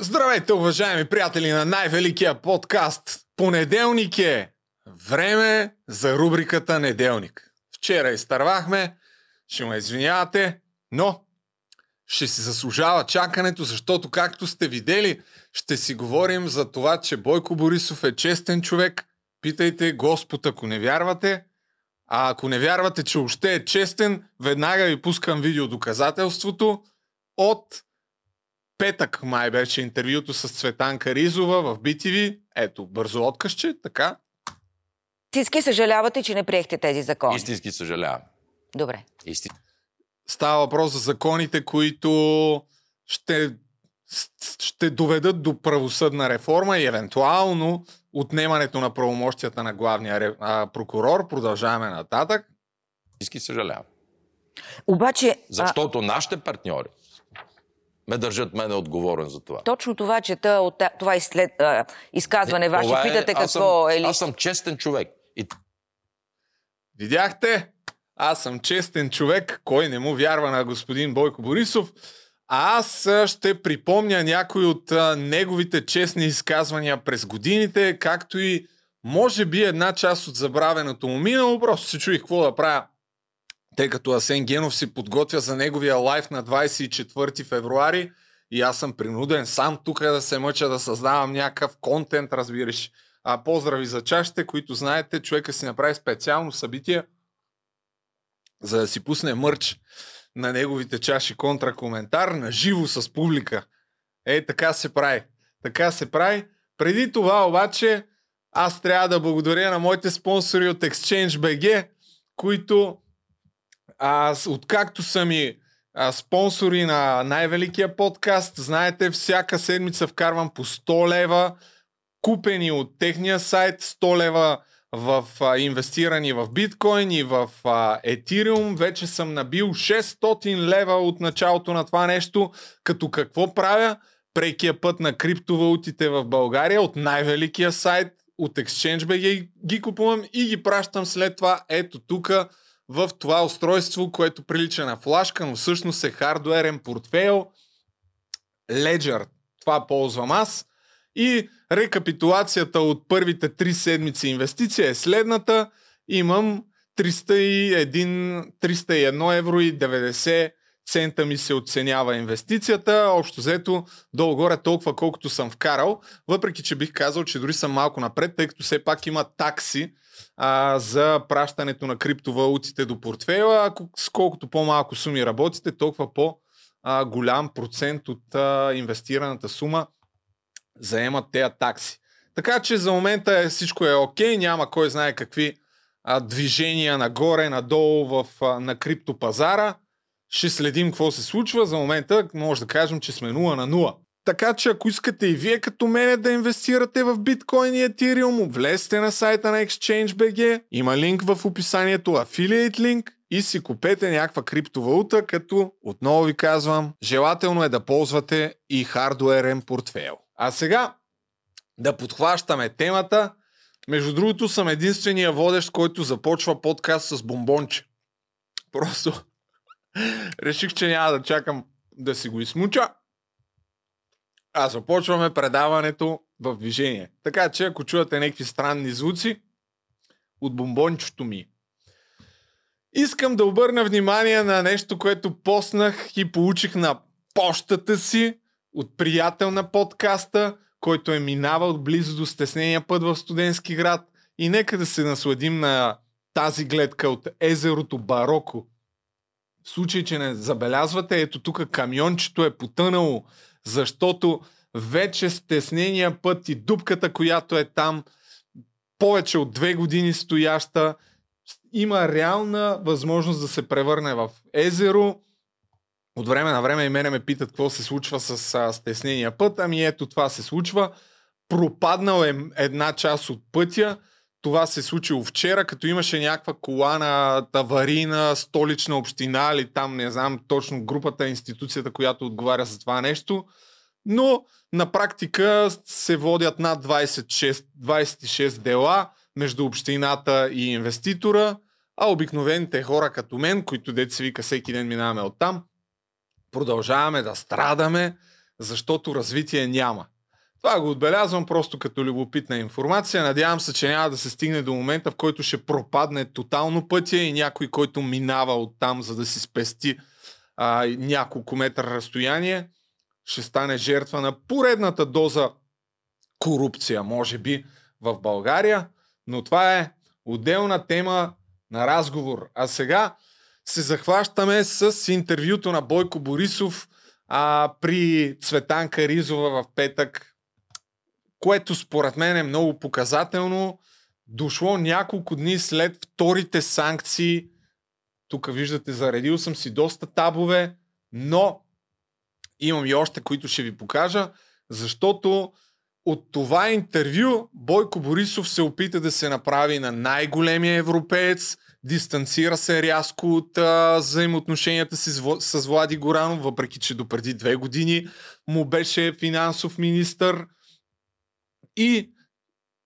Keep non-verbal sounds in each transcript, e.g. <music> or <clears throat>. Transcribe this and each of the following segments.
Здравейте, уважаеми приятели на най-великия подкаст. Понеделник е. Време за рубриката Неделник. Вчера изтървахме, ще ме извинявате, но ще си заслужава чакането, защото както сте видели, ще си говорим за това, че Бойко Борисов е честен човек. Питайте Господ, ако не вярвате. А ако не вярвате, че още е честен, веднага ви пускам видео доказателството от петък май беше интервюто с Цветанка Ризова в BTV. Ето, бързо откъсче, така. Истински съжалявате, че не приехте тези закони. Истински съжалявам. Добре. Истин... Става въпрос за законите, които ще, ще доведат до правосъдна реформа и евентуално отнемането на правомощията на главния а, прокурор. Продължаваме нататък. Истински съжалявам. Обаче, а, Защото нашите партньори ме държат мене отговорен за това. точно това чета от това изслед, а, изказване ваше. Това е- Питате аз какво съм, е ли... Аз съм честен човек. И Видяхте? Аз съм честен човек. Кой не му вярва на господин Бойко Борисов? А аз а, ще припомня някои от а, неговите честни изказвания през годините, както и може би една част от забравеното му минало. Просто се чуих какво да правя, тъй като Асен Генов си подготвя за неговия лайф на 24 февруари и аз съм принуден сам тук да се мъча да създавам някакъв контент, разбираш. А поздрави за чашите, които знаете, човека си направи специално събитие, за да си пусне мърч на неговите чаши контракоментар на живо с публика. Е, така се прави. Така се прави. Преди това обаче аз трябва да благодаря на моите спонсори от ExchangeBG, които аз, откакто са ми а, спонсори на най-великия подкаст, знаете, всяка седмица вкарвам по 100 лева, купени от техния сайт, 100 лева в а, инвестирани в биткоин и в а, етириум. Вече съм набил 600 лева от началото на това нещо. Като какво правя? Прекия път на криптовалутите в България от най-великия сайт от ExchangeBG ги купувам и ги пращам след това ето тук в това устройство, което прилича на флашка, но всъщност е хардуерен портфейл. Ledger. Това ползвам аз. И рекапитулацията от първите три седмици инвестиция е следната. Имам 301, 301 евро и 90 цента ми се оценява инвестицията. Общо взето долу-горе толкова колкото съм вкарал. Въпреки, че бих казал, че дори съм малко напред, тъй като все пак има такси а, за пращането на криптовалутите до портфейла. Ако с колкото по-малко суми работите, толкова по-голям процент от а, инвестираната сума заемат тези такси. Така че за момента е, всичко е окей, няма кой знае какви а, движения нагоре, надолу в, а, на криптопазара. Ще следим какво се случва. За момента може да кажем, че сме 0 на 0. Така че ако искате и вие като мене да инвестирате в биткоин и етириум, влезте на сайта на ExchangeBG. Има линк в описанието, affiliate линк и си купете някаква криптовалута, като отново ви казвам, желателно е да ползвате и хардуерен портфейл. А сега да подхващаме темата. Между другото съм единствения водещ, който започва подкаст с бомбонче. Просто <laughs> реших, че няма да чакам да си го измуча. А започваме предаването в движение. Така че ако чувате някакви странни звуци от бомбончето ми. Искам да обърна внимание на нещо, което поснах и получих на почтата си от приятел на подкаста, който е минавал близо до стеснения път в студентски град. И нека да се насладим на тази гледка от езерото Бароко. В случай, че не забелязвате, ето тук камиончето е потънало, защото вече стеснения път и дупката, която е там, повече от две години стояща, има реална възможност да се превърне в езеро. От време на време и мене ме питат какво се случва с стеснения път. Ами ето това се случва. Пропаднал е една част от пътя. Това се случило вчера, като имаше някаква кола на аварийна столична община или там не знам точно групата, институцията, която отговаря за това нещо. Но на практика се водят над 26, 26 дела между общината и инвеститора, а обикновените хора като мен, които деца вика всеки ден минаваме оттам, продължаваме да страдаме, защото развитие няма. Това го отбелязвам просто като любопитна информация. Надявам се, че няма да се стигне до момента, в който ще пропадне тотално пътя и някой, който минава оттам, за да си спести а, няколко метра разстояние, ще стане жертва на поредната доза корупция, може би, в България. Но това е отделна тема на разговор. А сега се захващаме с интервюто на Бойко Борисов а, при Цветанка Ризова в петък, което според мен е много показателно. Дошло няколко дни след вторите санкции. Тук виждате, заредил съм си доста табове, но имам и още, които ще ви покажа, защото от това интервю Бойко Борисов се опита да се направи на най-големия европеец, дистанцира се рязко от а, взаимоотношенията си с, с Влади Горанов, въпреки че допреди две години му беше финансов министър. И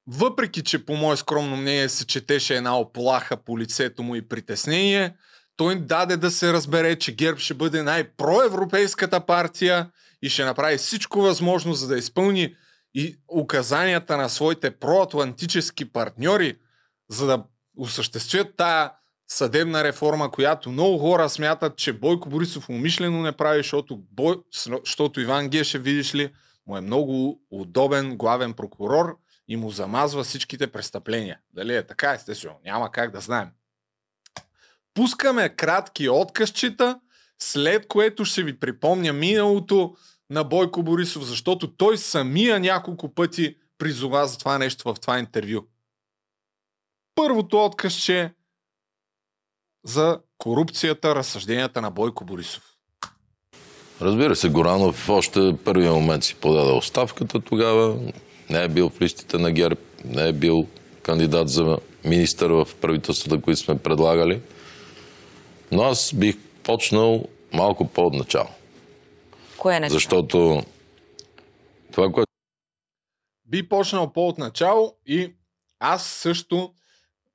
въпреки, че по мое скромно мнение се четеше една оплаха по лицето му и притеснение, той даде да се разбере, че ГЕРБ ще бъде най-проевропейската партия и ще направи всичко възможно, за да изпълни и указанията на своите проатлантически партньори, за да осъществят тая съдебна реформа, която много хора смятат, че Бойко Борисов умишлено не прави, защото, Бой... защото Иван Гешев, видиш ли, му е много удобен главен прокурор и му замазва всичките престъпления. Дали е така, естествено, няма как да знаем. Пускаме кратки откъсчета, след което ще ви припомня миналото на Бойко Борисов, защото той самия няколко пъти призова за това нещо в това интервю. Първото откъсче за корупцията, разсъжденията на Бойко Борисов. Разбира се, Горанов още първия момент си подаде оставката тогава. Не е бил в листите на ГЕРБ, не е бил кандидат за министър в правителствата, които сме предлагали. Но аз бих почнал малко по-отначало. Кое не? Защото това, което Би почнал по-отначало и аз също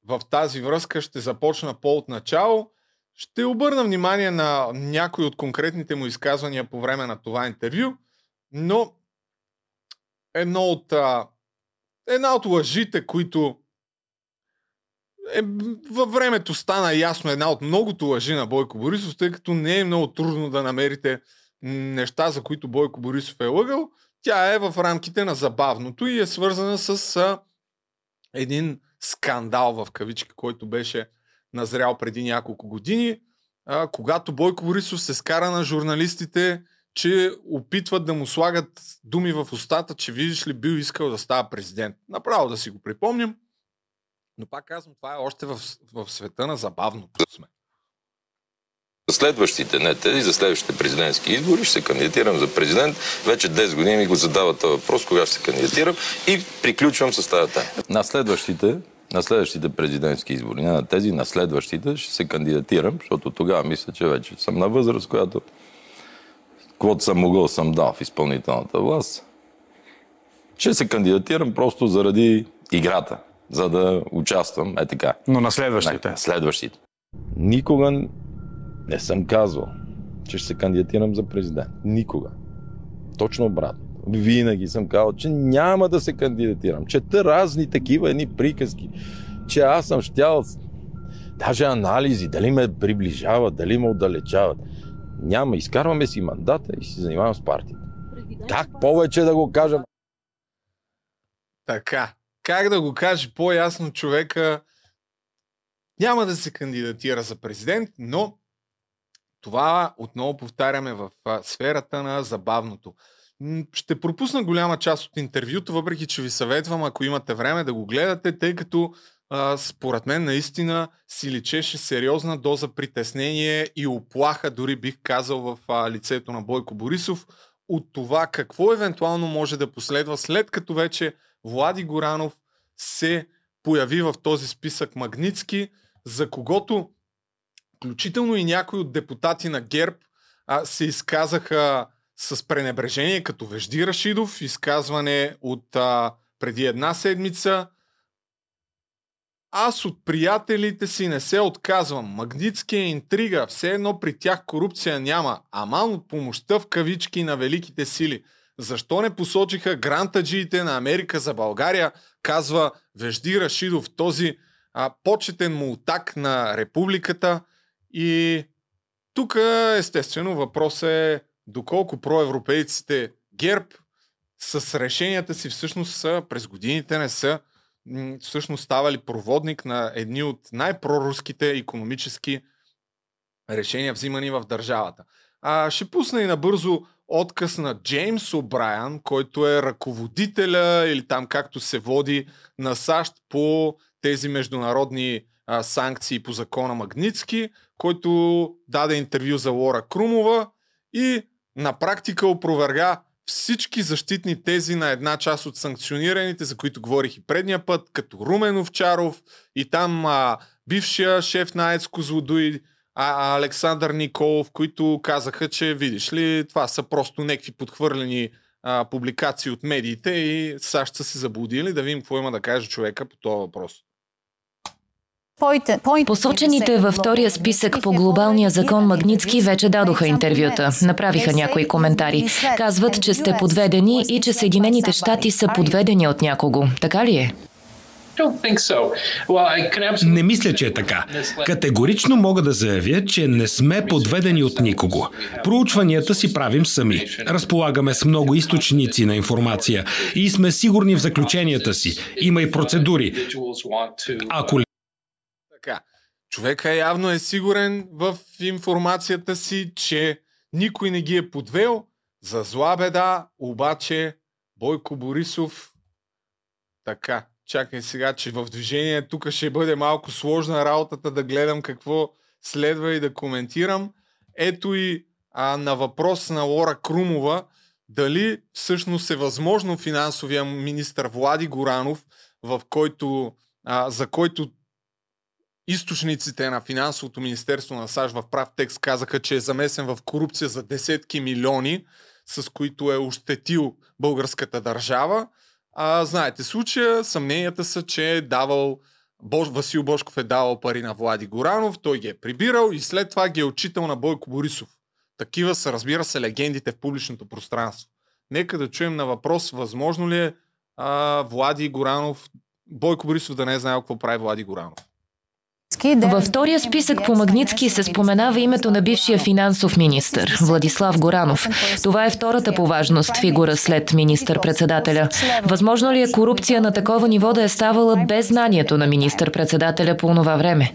в тази връзка ще започна по-отначало. Ще обърна внимание на някои от конкретните му изказвания по време на това интервю, но едно от, а, една от лъжите, които е, във времето стана ясно една от многото лъжи на Бойко Борисов, тъй като не е много трудно да намерите неща, за които Бойко Борисов е лъгал. Тя е в рамките на забавното и е свързана с а, един скандал в кавички, който беше назрял преди няколко години, а, когато Бойко Борисов се скара на журналистите, че опитват да му слагат думи в устата, че видиш ли бил искал да става президент. Направо да си го припомням. Но пак казвам, това е още в, в света на забавното сме. За следващите, не тези, за следващите президентски избори ще се кандидатирам за президент. Вече 10 години ми го задава този въпрос, кога ще се кандидатирам и приключвам с тази тема. На следващите, на следващите президентски избори, не на тези, на следващите ще се кандидатирам, защото тогава мисля, че вече съм на възраст, която каквото съм могъл съм дал в изпълнителната власт. Ще се кандидатирам просто заради играта, за да участвам. Е така. Но на следващите. На следващите. Никога не съм казвал, че ще се кандидатирам за президент. Никога. Точно обратно. Винаги съм казал, че няма да се кандидатирам. Чета разни такива едни приказки, че аз съм щял даже анализи, дали ме приближават, дали ме отдалечават. Няма. Изкарваме си мандата и си занимавам с партията. Как повече да го кажа? Така. Как да го каже по-ясно човека? Няма да се кандидатира за президент, но това отново повтаряме в сферата на забавното. Ще пропусна голяма част от интервюто, въпреки че ви съветвам, ако имате време да го гледате, тъй като според мен наистина си личеше сериозна доза притеснение и оплаха, дори бих казал в лицето на Бойко Борисов, от това какво евентуално може да последва след като вече Влади Горанов се появи в този списък Магницки, за когото включително и някои от депутати на ГЕРБ а, се изказаха с пренебрежение, като Вежди Рашидов, изказване от а, преди една седмица. Аз от приятелите си не се отказвам. Магнитски е интрига. Все едно при тях корупция няма. Аман от помощта в кавички на великите сили. Защо не посочиха грантаджиите на Америка за България, казва Вежди Рашидов, този а, почетен мултак на републиката. И тук естествено въпрос е доколко проевропейците ГЕРБ с решенията си всъщност са през годините не са всъщност ставали проводник на едни от най-проруските економически решения, взимани в държавата. А, ще пусна и набързо отказ на Джеймс О'Брайан, който е ръководителя или там както се води на САЩ по тези международни а, санкции по закона Магницки, който даде интервю за Лора Крумова и на практика опроверга всички защитни тези на една част от санкционираните, за които говорих и предния път, като Румен Овчаров и там а, бившия шеф на АЕЦ Козлодуй, а, Александър Николов, които казаха, че видиш ли, това са просто някакви подхвърлени а, публикации от медиите и САЩ са се заблудили да видим какво има да каже човека по този въпрос. Посочените във втория списък по глобалния закон Магницки вече дадоха интервюта. Направиха някои коментари. Казват, че сте подведени и че Съединените щати са подведени от някого. Така ли е? Не мисля, че е така. Категорично мога да заявя, че не сме подведени от никого. Проучванията си правим сами. Разполагаме с много източници на информация и сме сигурни в заключенията си. Има и процедури. Ако така. Човека явно е сигурен в информацията си, че никой не ги е подвел. За зла беда, обаче Бойко Борисов така, чакай сега, че в движение тук ще бъде малко сложна работата да гледам какво следва и да коментирам. Ето и а, на въпрос на Лора Крумова, дали всъщност е възможно финансовия министр Влади Горанов, в който, а, за който източниците на финансовото министерство на САЩ в прав текст казаха, че е замесен в корупция за десетки милиони, с които е ощетил българската държава. А, знаете случая, съмненията са, че е давал Бош, Васил Бошков е давал пари на Влади Горанов, той ги е прибирал и след това ги е отчитал на Бойко Борисов. Такива са, разбира се, легендите в публичното пространство. Нека да чуем на въпрос, възможно ли е а, Влади Горанов, Бойко Борисов да не е знаел какво прави Влади Горанов. Във втория списък по Магницки се споменава името на бившия финансов министр Владислав Горанов. Това е втората по важност фигура след министър-председателя. Възможно ли е корупция на такова ниво да е ставала без знанието на министър-председателя по това време?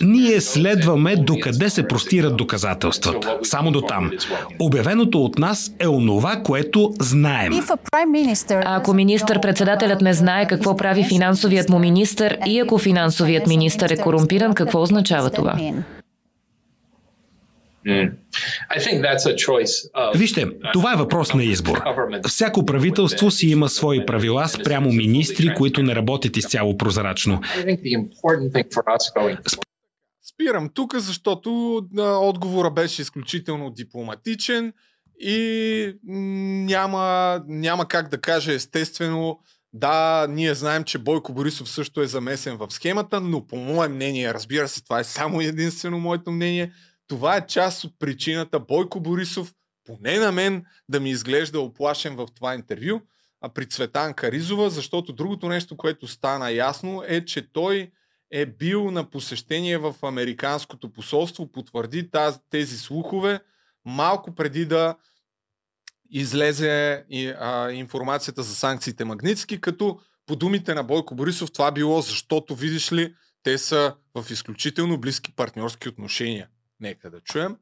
Ние следваме докъде се простират доказателствата. Само до там. Обявеното от нас е онова, което знаем. А ако министър-председателят не знае какво прави финансовият му министр и ако финансовият министър е корумпиран, какво означава това? Вижте, това е въпрос на избор. Всяко правителство си има свои правила спрямо министри, които не работят изцяло прозрачно. Спирам тук, защото отговора беше изключително дипломатичен и няма, няма как да кажа естествено да, ние знаем, че Бойко Борисов също е замесен в схемата, но по мое мнение, разбира се, това е само единствено моето мнение, това е част от причината Бойко Борисов, поне на мен, да ми изглежда оплашен в това интервю, а при Цветан Каризова, защото другото нещо, което стана ясно е, че той е бил на посещение в Американското посолство, потвърди тази, тези слухове малко преди да излезе и, а, информацията за санкциите Магницки, като по думите на Бойко Борисов това било защото, видиш ли, те са в изключително близки партньорски отношения. Нека да чуем.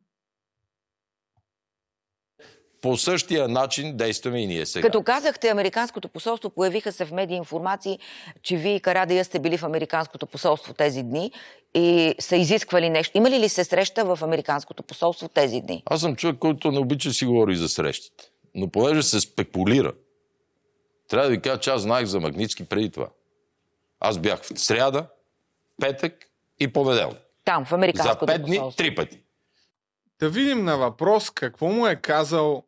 По същия начин действаме и ние сега. Като казахте Американското посолство, появиха се в медии информации, че вие и Карадия сте били в Американското посолство тези дни и са изисквали нещо. Има ли ли се среща в Американското посолство тези дни? Аз съм човек, който не обича си говори за срещите. Но понеже се спекулира, трябва да ви кажа, че аз знаех за Магницки преди това. Аз бях в сряда, петък и понеделник. Там, в Американското За пет дни, три пъти. Да видим на въпрос какво му е казал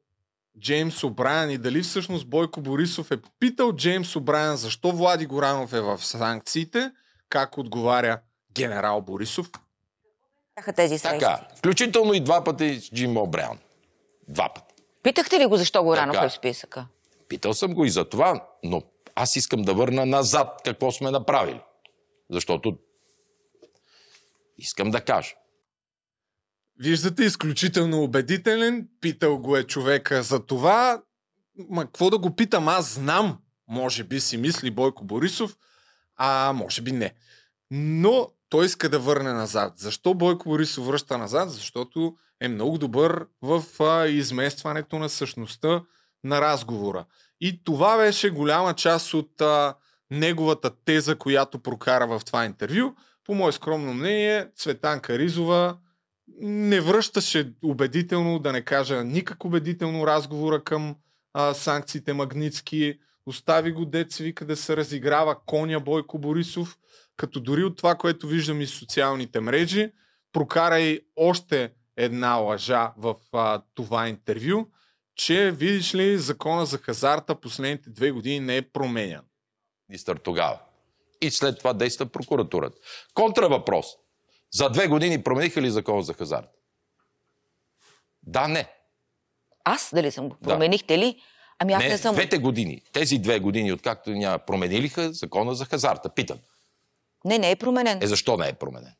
Джеймс О'Брайан и дали всъщност Бойко Борисов е питал Джеймс О'Брайан защо Влади Горанов е в санкциите, как отговаря генерал Борисов. Бяха тези срещи. Така, включително и два пъти с Джим О'Брайан. Два пъти. Питахте ли го защо Горанов Така. е в списъка? Питал съм го и за това, но аз искам да върна назад какво сме направили. Защото искам да кажа. Виждате, изключително убедителен. Питал го е човека за това. Ма какво да го питам? Аз знам. Може би си мисли Бойко Борисов, а може би не. Но той иска да върне назад. Защо Бойко Борисов връща назад? Защото е много добър в а, изместването на същността на разговора. И това беше голяма част от а, неговата теза, която прокара в това интервю. По мое скромно мнение, Цветанка Ризова не връщаше убедително, да не кажа никак убедително разговора към а, санкциите Магницки. Остави го деца вика да се разиграва коня Бойко Борисов, като дори от това, което виждам и социалните мрежи, прокара и още една лъжа в а, това интервю, че, видиш ли, закона за хазарта последните две години не е променян. Министър тогава. И след това действа прокуратурата. Контравъпрос. За две години промениха ли закона за хазарт? Да, не. Аз дали съм го? Променихте ли? Ами аз не, не съм. двете години. Тези две години, откакто няма, променилиха закона за хазарта. Питам. Не, не е променен. Е, защо не е променен?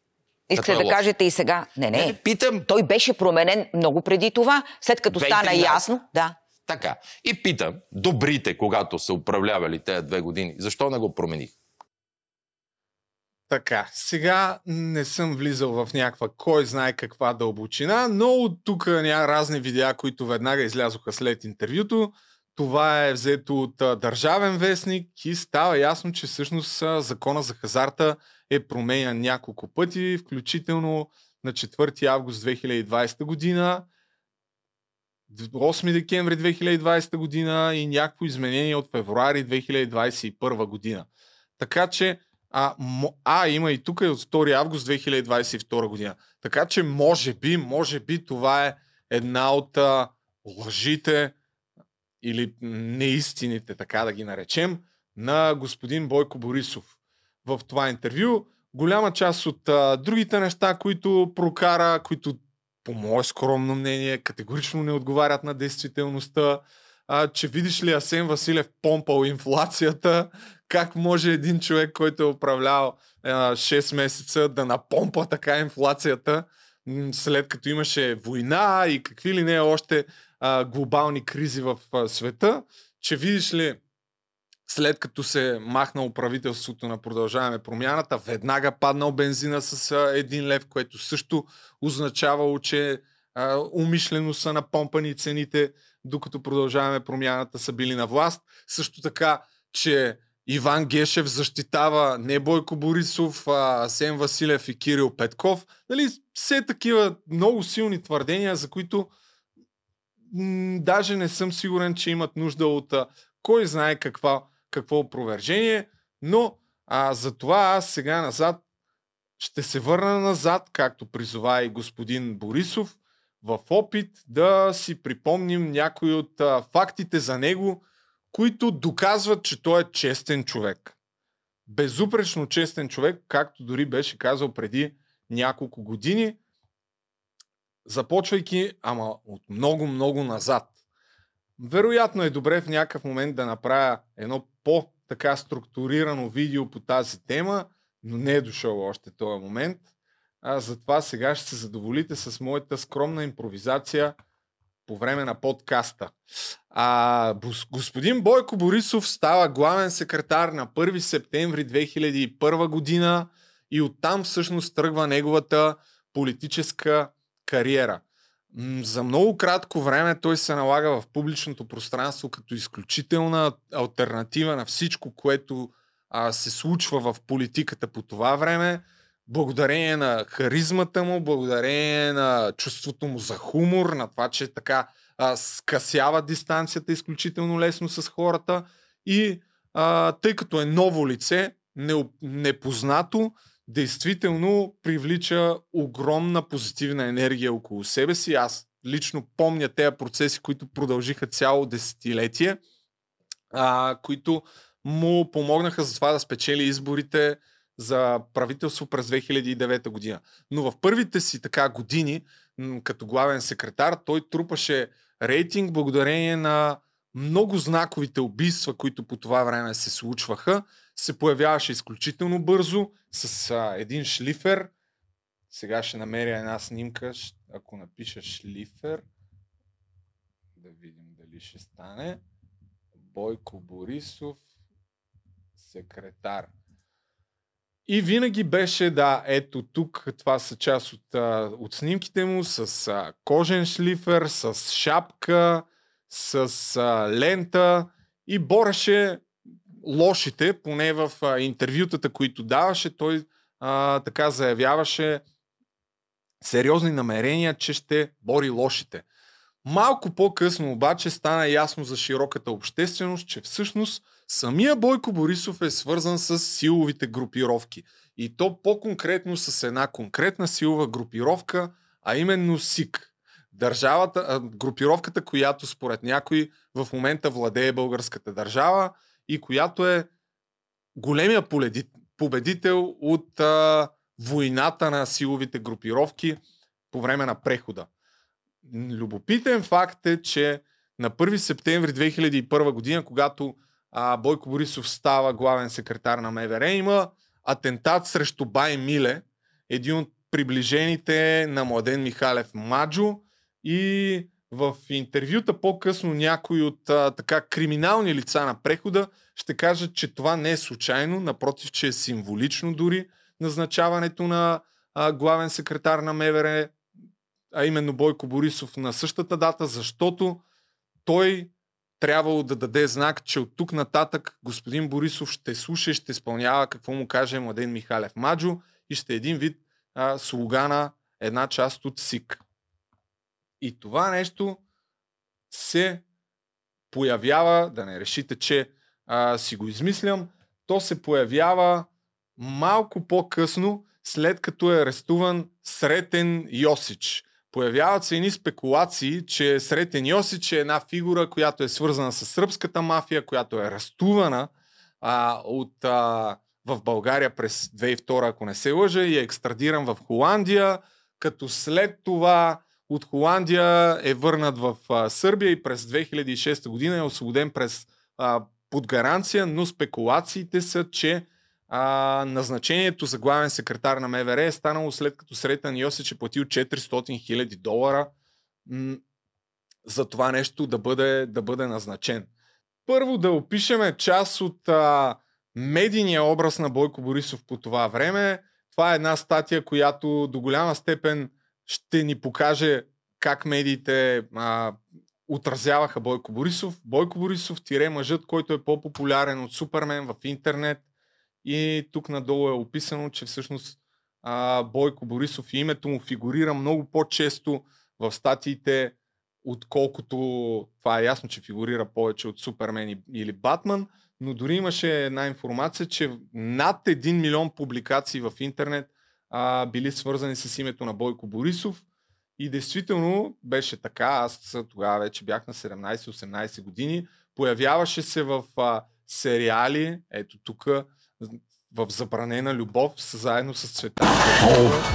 Искате е да лошо? кажете и сега. Не, не. Не, питам. Той беше променен много преди това, след като 2013. стана ясно. Да. Така. И питам, добрите, когато са управлявали тези две години, защо не го промених? Така, сега не съм влизал в някаква кой знае каква дълбочина, но от тук няма разни видеа, които веднага излязоха след интервюто. Това е взето от а, Държавен вестник и става ясно, че всъщност а, закона за хазарта е променян няколко пъти, включително на 4 август 2020 година, 8 декември 2020 година и някакво изменение от февруари 2021 година. Така че а, а, има и тук и от 2 август 2022 година. Така че може би, може би това е една от а, лъжите или неистините, така да ги наречем, на господин Бойко Борисов в това интервю. Голяма част от а, другите неща, които прокара, които по мое скромно мнение категорично не отговарят на действителността, а, че видиш ли Асен Василев помпал инфлацията, как може един човек, който е управлял а, 6 месеца да напомпа така инфлацията, след като имаше война и какви ли не още а, глобални кризи в а, света, че видиш ли след като се махнало правителството на Продължаваме промяната, веднага паднал бензина с един лев, което също означавало, че а, умишлено са напомпани цените, докато Продължаваме промяната са били на власт. Също така, че Иван Гешев защитава не Бойко Борисов, а Асен Василев и Кирил Петков. Нали, все такива много силни твърдения, за които м- даже не съм сигурен, че имат нужда от кой знае каква, какво опровержение, но а, за това аз сега назад ще се върна назад, както призова и господин Борисов, в опит да си припомним някои от а, фактите за него, които доказват, че той е честен човек. Безупречно честен човек, както дори беше казал преди няколко години, започвайки, ама от много-много назад. Вероятно е добре в някакъв момент да направя едно по-така структурирано видео по тази тема, но не е дошъл още този момент. А затова сега ще се задоволите с моята скромна импровизация по време на подкаста. А, господин Бойко Борисов става главен секретар на 1 септември 2001 година и оттам всъщност тръгва неговата политическа кариера. За много кратко време той се налага в публичното пространство като изключителна альтернатива на всичко, което а, се случва в политиката по това време. Благодарение на харизмата му, благодарение на чувството му за хумор, на това, че така а, скъсява дистанцията изключително лесно с хората и а, тъй като е ново лице, не, непознато, действително привлича огромна позитивна енергия около себе си. Аз лично помня тези процеси, които продължиха цяло десетилетие, а, които му помогнаха за това да спечели изборите за правителство през 2009 година. Но в първите си така години като главен секретар, той трупаше рейтинг благодарение на много знаковите убийства, които по това време се случваха. Се появяваше изключително бързо с а, един шлифер. Сега ще намеря една снимка, ако напиша шлифер. Да видим дали ще стане. Бойко Борисов, секретар. И винаги беше, да, ето тук, това са част от, от снимките му, с а, кожен шлифер, с шапка, с а, лента и бореше лошите, поне в а, интервютата, които даваше, той а, така заявяваше сериозни намерения, че ще бори лошите. Малко по-късно обаче стана ясно за широката общественост, че всъщност самия Бойко Борисов е свързан с силовите групировки. И то по-конкретно с една конкретна силова групировка, а именно СИК. Държавата, групировката, която според някой в момента владее българската държава и която е големия победител от а, войната на силовите групировки по време на прехода. Любопитен факт е, че на 1 септември 2001 година, когато а, Бойко Борисов става главен секретар на МВР, има атентат срещу Бай Миле, един от приближените на Младен Михалев Маджо и в интервюта по-късно някои от а, така криминални лица на прехода ще кажат, че това не е случайно, напротив, че е символично дори назначаването на а, главен секретар на МВР а именно Бойко Борисов на същата дата, защото той трябвало да даде знак, че от тук нататък господин Борисов ще слуша и ще изпълнява какво му каже Младен Михалев Маджо и ще е един вид а, слугана, една част от СИК. И това нещо се появява, да не решите, че а, си го измислям, то се появява малко по-късно, след като е арестуван Сретен Йосич. Появяват се едни спекулации, че Сретен Йосич е една фигура, която е свързана с сръбската мафия, която е арестувана а, от, а, в България през 2002, ако не се лъжа, и е екстрадиран в Холандия, като след това от Холандия е върнат в а, Сърбия и през 2006 година е освободен през а, под гаранция, но спекулациите са, че а, назначението за главен секретар на МВР е станало след като Сретен Йосич е платил 400 хиляди долара м- за това нещо да бъде, да бъде назначен. Първо да опишеме част от а, медийния образ на Бойко Борисов по това време. Това е една статия, която до голяма степен ще ни покаже как медиите а, отразяваха Бойко Борисов. Бойко Борисов тире мъжът, който е по-популярен от Супермен в интернет, и тук надолу е описано, че всъщност а, Бойко Борисов и името му фигурира много по-често в статиите, отколкото това е ясно, че фигурира повече от Супермен или Батман, но дори имаше една информация, че над 1 милион публикации в интернет а, били свързани с името на Бойко Борисов. И действително беше така. Аз тогава вече бях на 17-18 години. Появяваше се в а, сериали, ето тук, в забранена любов с, заедно с цвета.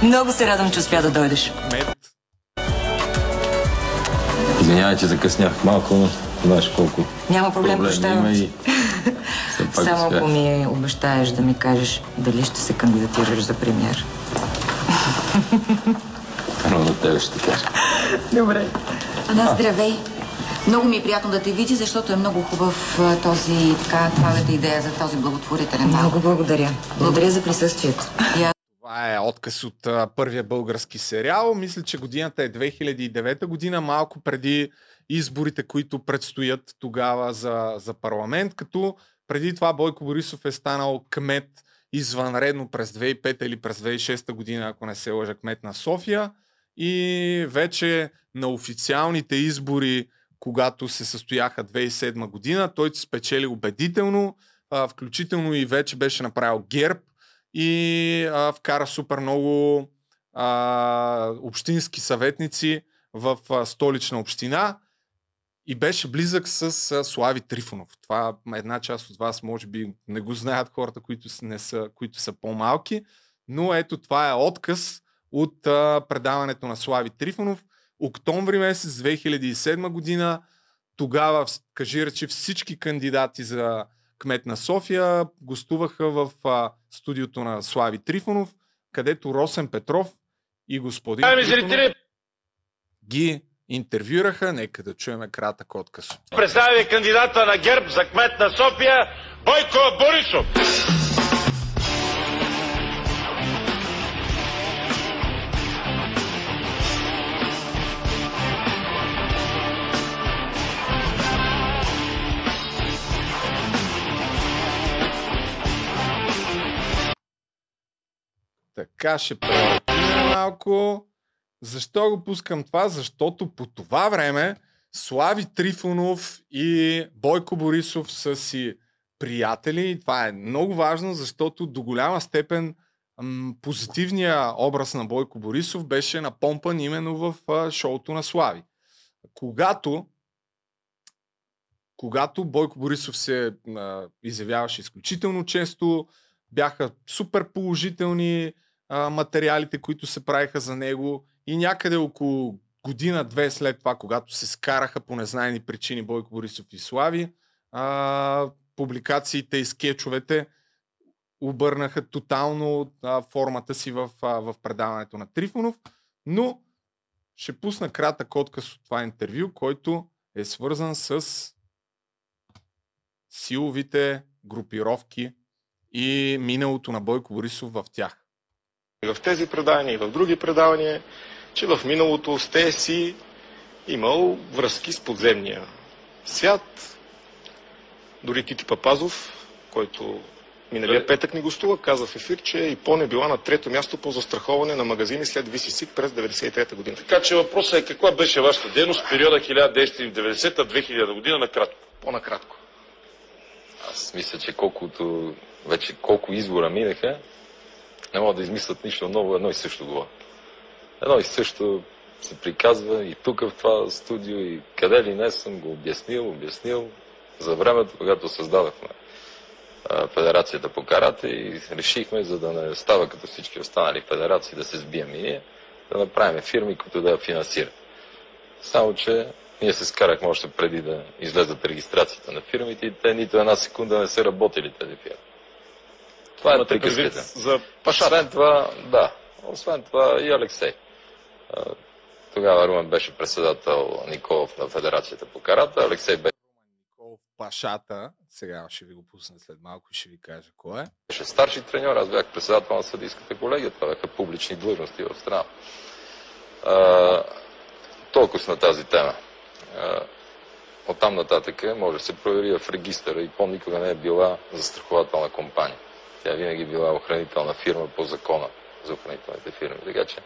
Много се радвам, че успя да дойдеш. Мед. Извинявай, че закъснях малко, но знаеш колко Няма проблем, проблеми прощавам. има и... Само ако ми обещаеш да ми кажеш дали ще се кандидатираш за премьер. Първо на тебе ще кажа. Добре. Ана, здравей! Много ми е приятно да те видя, защото е много хубав този, така, твоята идея за този благотворителен бал. Много благодаря. Благодаря за присъствието. Това е отказ от а, първия български сериал. Мисля, че годината е 2009 година, малко преди изборите, които предстоят тогава за, за парламент, като преди това Бойко Борисов е станал кмет извънредно през 2005 или през 2006 година, ако не се лъжа, кмет на София. И вече на официалните избори, когато се състояха 2007 година, той спечели убедително, а, включително и вече беше направил герб и а, вкара супер много а, общински съветници в а, столична община и беше близък с а, Слави Трифонов. Това една част от вас може би не го знаят хората, които, не са, които са по-малки, но ето това е отказ от а, предаването на Слави Трифонов. Октомври месец 2007 година, тогава, кажи речи, всички кандидати за кмет на София гостуваха в а, студиото на Слави Трифонов, където Росен Петров и господин Трифонов ги интервюраха. Нека да чуем кратък отказ. Представя кандидата на ГЕРБ за кмет на София Бойко Борисов. Така ще превъртим малко. Защо го пускам това? Защото по това време Слави Трифонов и Бойко Борисов са си приятели. Това е много важно, защото до голяма степен позитивният образ на Бойко Борисов беше напомпан именно в шоуто на Слави. Когато когато Бойко Борисов се а, изявяваше изключително често, бяха супер положителни а, материалите, които се правиха за него и някъде около година-две след това, когато се скараха по незнайни причини Бойко Борисов и Слави, а, публикациите и скетчовете обърнаха тотално а, формата си в, а, в предаването на Трифонов, но ще пусна кратък отказ от това интервю, който е свързан с силовите групировки и миналото на Бойко Борисов в тях. И в тези предавания, и в други предавания, че в миналото сте си имал връзки с подземния свят. Дори Тити Папазов, който миналия петък ни гостува, каза в ефир, че ИПОН е била на трето място по застраховане на магазини след ВССИК през 1993 година. Така че въпросът е каква беше вашата дейност в периода 1990-2000 година накратко? По-накратко. Аз мисля, че колкото вече колко избора минаха, не могат да измислят нищо ново, едно и също говоря. Едно и също се приказва и тук в това студио и къде ли не съм го обяснил, обяснил за времето, когато създадахме Федерацията по карате и решихме, за да не става като всички останали федерации, да се сбием и ние, да направим фирми, които да я финансират. Само, че ние се скарахме още преди да излезат регистрацията на фирмите и те нито една секунда не са работили тези фирми. Това е приказката. За Освен това, да. Освен това и Алексей. Тогава Румен беше председател Николов на Федерацията по карата. Алексей беше Пашата, сега ще ви го пусна след малко и ще ви кажа кой е. Беше старши треньор, аз бях председател на съдийската колегия, това бяха публични длъжности в страна. толкова на тази тема. От там нататък може да се провери в регистъра и по никога не е била застрахователна компания. Тя винаги е била охранителна фирма по закона за охранителните фирми. Така че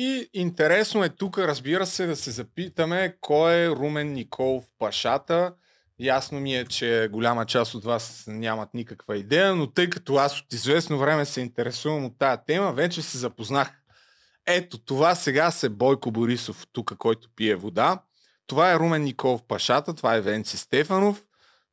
и интересно е тук, разбира се, да се запитаме кой е Румен Николов Пашата. Ясно ми е, че голяма част от вас нямат никаква идея, но тъй като аз от известно време се интересувам от тая тема, вече се запознах. Ето това сега се Бойко Борисов, тук, който пие вода. Това е Румен Николов Пашата, това е Венци Стефанов.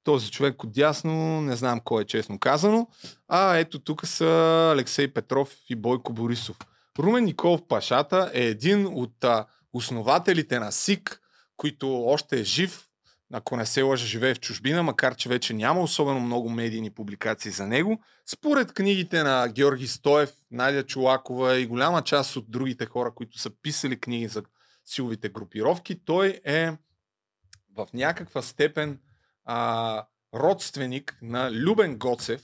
Този човек от дясно, не знам кой е честно казано. А ето тук са Алексей Петров и Бойко Борисов. Румен Николов Пашата е един от а, основателите на СИК, който още е жив, ако не се лъжа, живее в чужбина, макар че вече няма особено много медийни публикации за него. Според книгите на Георги Стоев, Надя Чулакова и голяма част от другите хора, които са писали книги за силовите групировки, той е в някаква степен а, родственик на Любен Гоцев,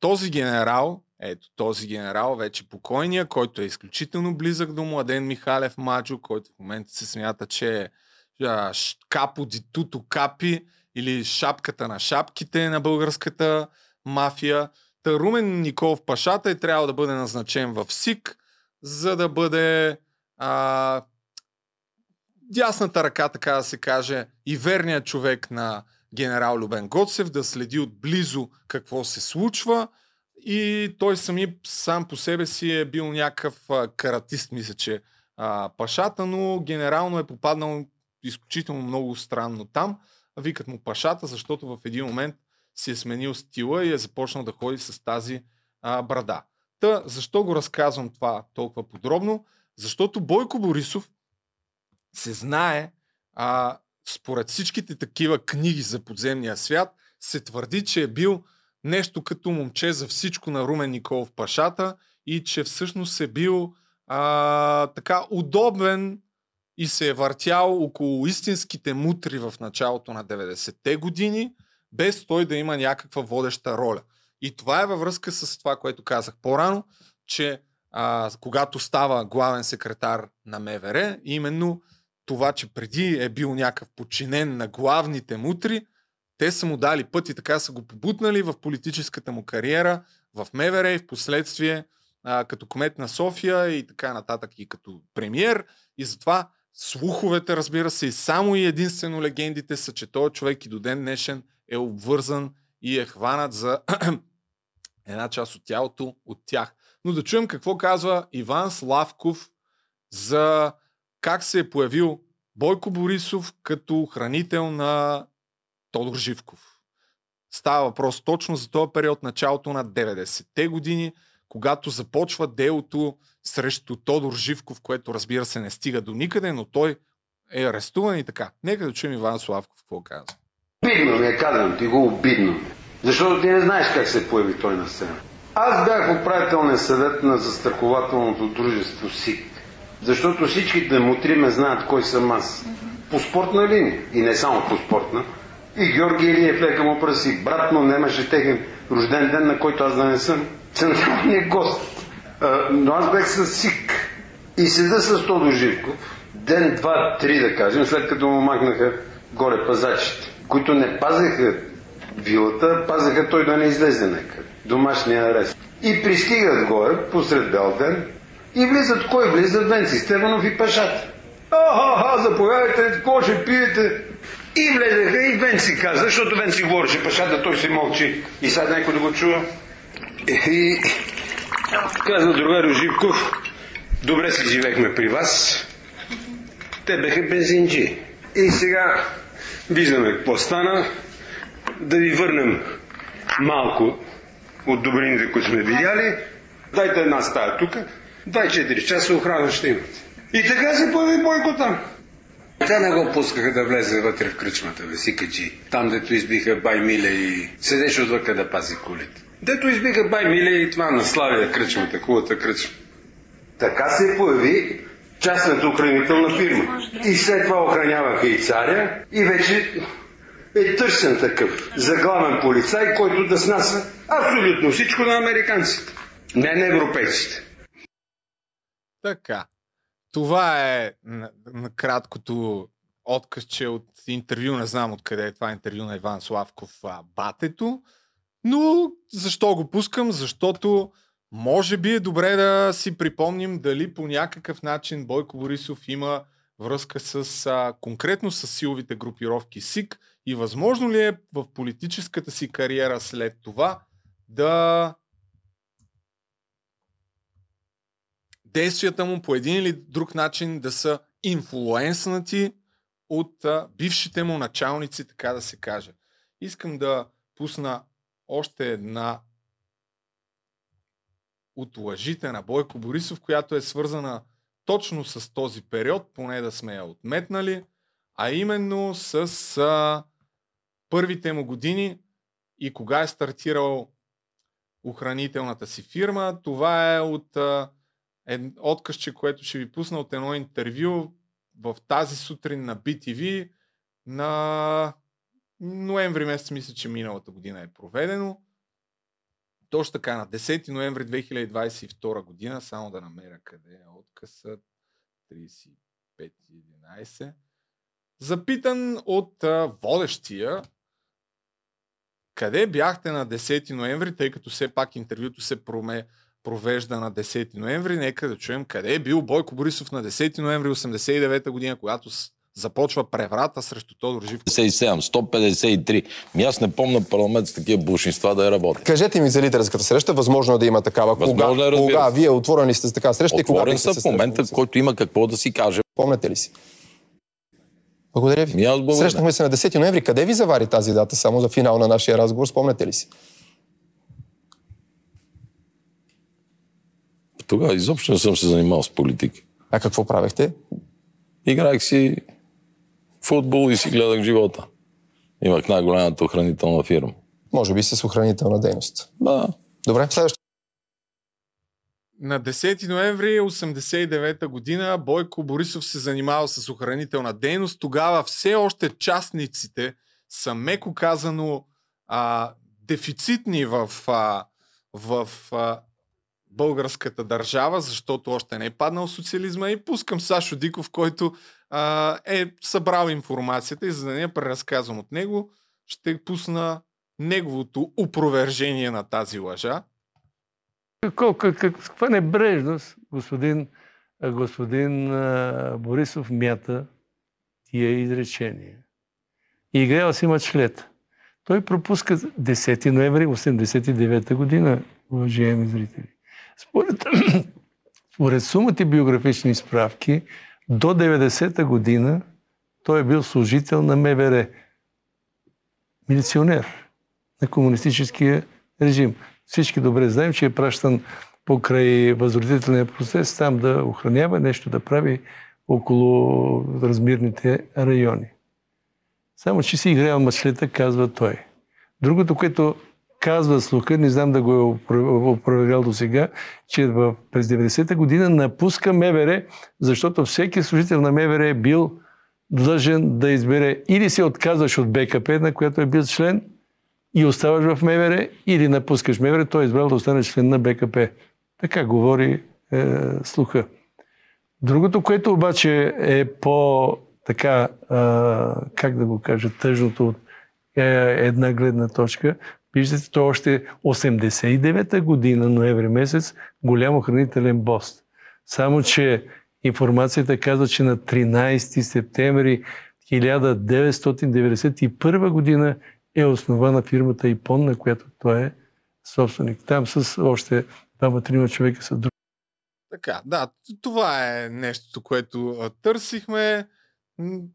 този генерал, ето този генерал, вече покойния, който е изключително близък до Младен Михалев Маджо, който в момента се смята, че е капо ди туто капи или шапката на шапките на българската мафия. Та Румен Николов Пашата е трябвало да бъде назначен в СИК, за да бъде а, дясната ръка, така да се каже, и верният човек на генерал Любен Гоцев, да следи отблизо какво се случва и той сами сам по себе си е бил някакъв каратист, мисля, че а, пашата, но генерално е попаднал изключително много странно там. Викат му пашата, защото в един момент си е сменил стила и е започнал да ходи с тази а, брада. Та, защо го разказвам това толкова подробно? Защото Бойко Борисов се знае, а, според всичките такива книги за подземния свят, се твърди, че е бил нещо като момче за всичко на Румен Николов Пашата и че всъщност е бил а, така удобен и се е въртял около истинските мутри в началото на 90-те години, без той да има някаква водеща роля. И това е във връзка с това, което казах по-рано, че а, когато става главен секретар на МВР, именно това, че преди е бил някакъв подчинен на главните мутри, те са му дали път и така са го побутнали в политическата му кариера в МВР и в последствие а, като кмет на София и така нататък и като премьер. И затова слуховете, разбира се, и само и единствено легендите са, че този човек и до ден днешен е обвързан и е хванат за <clears throat> една част от тялото от тях. Но да чуем какво казва Иван Славков за как се е появил Бойко Борисов като хранител на Тодор Живков. Става въпрос точно за този период, началото на 90-те години, когато започва делото срещу Тодор Живков, което разбира се не стига до никъде, но той е арестуван и така. Нека да чуем Иван Славков какво казва. Обидно ми е, казвам ти го, обидно. Защото ти не знаеш как се появи той на сцена. Аз бях управителния съвет на застрахователното дружество СИК. Защото всичките мутри ме знаят кой съм аз. По спортна линия. И не само по спортна. И Георги Илиев лека му праси. Брат, но нямаше техен рожден ден, на който аз да не съм централният гост. А, но аз бех с СИК. И седа с Тодо Живков. Ден, два, три да кажем, след като му махнаха горе пазачите, които не пазеха вилата, пазеха той да не излезе нека. Домашния арест. И пристигат горе, посред бял ден, и влизат, кой влизат? Венци Стеванов и Пашата. Аха, заповядайте, какво ще пиете? И влезеха и Венци каза, защото Венци говореше Пашата, той се мълчи. И сега някой да го чува. И каза другар Живков, добре си живехме при вас. Те беха бензинджи. И сега виждаме какво стана. Да ви върнем малко от добрините, които сме видяли. Дайте една стая тук. Дай 4 часа охрана ще имате. И така се появи Бойко там. Те не го пускаха да влезе вътре в кръчмата, бе, си качи. Там, дето избиха Бай Миле и седеше отвъка да пази колите. Дето избиха Бай Миле и това на Славия кръчмата, хубавата кръчма. Така се появи частната охранителна фирма. И след това охраняваха и царя и вече е търсен такъв за главен полицай, който да снася абсолютно всичко на американците, не на европейците. Така. Това е краткото откъсче от интервю, не знам откъде е това интервю на Иван Славков а, Батето, но защо го пускам? Защото може би е добре да си припомним дали по някакъв начин Бойко Борисов има връзка с а, конкретно с силовите групировки СИК и възможно ли е в политическата си кариера след това да действията му по един или друг начин да са инфлуенснати от а, бившите му началници, така да се каже. Искам да пусна още една от лъжите на Бойко Борисов, която е свързана точно с този период, поне да сме я отметнали, а именно с а, първите му години и кога е стартирал охранителната си фирма. Това е от а, е, откъсче, което ще ви пусна от едно интервю в тази сутрин на BTV на ноември месец, мисля, че миналата година е проведено. Точно така, на 10 ноември 2022 година, само да намеря къде е откъса, 35.11, запитан от а, водещия, къде бяхте на 10 ноември, тъй като все пак интервюто се проме, провежда на 10 ноември. Нека да чуем къде е бил Бойко Борисов на 10 ноември 89 година, когато започва преврата срещу Тодор Живков. 57, 153. Ми аз не помня парламент с такива булшинства да е работи. Кажете ми за лидерската среща, възможно е да има такава. Възможно кога, е, кога вие отворени сте с така среща и кога Отворен бихте съм се в момента, срещнали? който има какво да си каже. Помните ли си? Благодаря ви. Срещнахме се на 10 ноември. Къде ви завари тази дата? Само за финал на нашия разговор. Спомняте ли си? Тогава изобщо не съм се занимавал с политика. А какво правехте? Играех си футбол и си гледах живота. Имах най-голямата охранителна фирма. Може би с охранителна дейност. Да. Добре, следващо. На 10 ноември 1989 година Бойко Борисов се занимава с охранителна дейност. Тогава все още частниците са меко казано а, дефицитни в, а, в а, българската държава, защото още не е паднал социализма и пускам Сашо Диков, който а, е събрал информацията и за да не я преразказвам от него, ще пусна неговото опровержение на тази лъжа. Какво, как, каква небрежност господин, господин а, Борисов мята тия изречения. И играл си мъчлета. Той пропуска 10 ноември 1989 година, уважаеми зрители. Според, <clears throat> според сумата биографични справки, до 90-та година той е бил служител на МВР. Милиционер на комунистическия режим. Всички добре знаем, че е пращан покрай възродителния процес там да охранява нещо, да прави около размирните райони. Само, че си играл маслета, казва той. Другото, което казва слуха, не знам да го е опровергал до сега, че през 90-та година напуска МВР, защото всеки служител на МВР е бил длъжен да избере или се отказваш от БКП, на която е бил член, и оставаш в МВР, или напускаш МВР, той е избрал да остане член на БКП. Така говори е, слуха. Другото, което обаче е по така, а, как да го кажа, тъжното от е, една гледна точка, виждате, то още 89-та година, ноември месец, голям охранителен пост. Само, че информацията казва, че на 13 септември 1991 година е основана фирмата ИПОН, на която той е собственик. Там с още двама-трима човека са други. Така, да, това е нещото, което търсихме.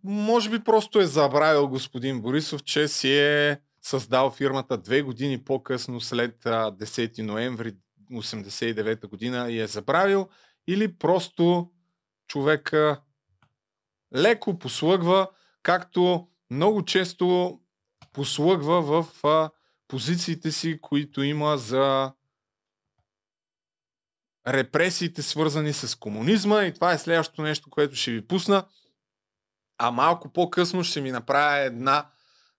Може би просто е забравил господин Борисов, че си е създал фирмата две години по-късно след 10 ноември 1989 година и е забравил или просто човека леко послъгва, както много често послъгва в позициите си, които има за репресиите, свързани с комунизма. И това е следващото нещо, което ще ви пусна. А малко по-късно ще ми направя една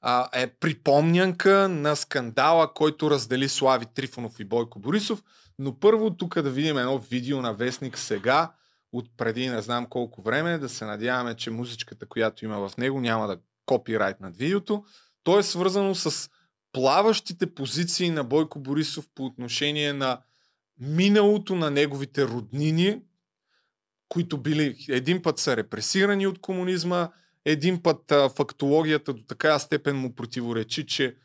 а, е припомнянка на скандала, който раздели Слави Трифонов и Бойко Борисов. Но първо тук да видим едно видео на Вестник сега, от преди не знам колко време, да се надяваме, че музичката, която има в него, няма да копирайт над видеото. То е свързано с плаващите позиции на Бойко Борисов по отношение на миналото на неговите роднини, които били един път са репресирани от комунизма, един път а, фактологията до такава степен му противоречи, че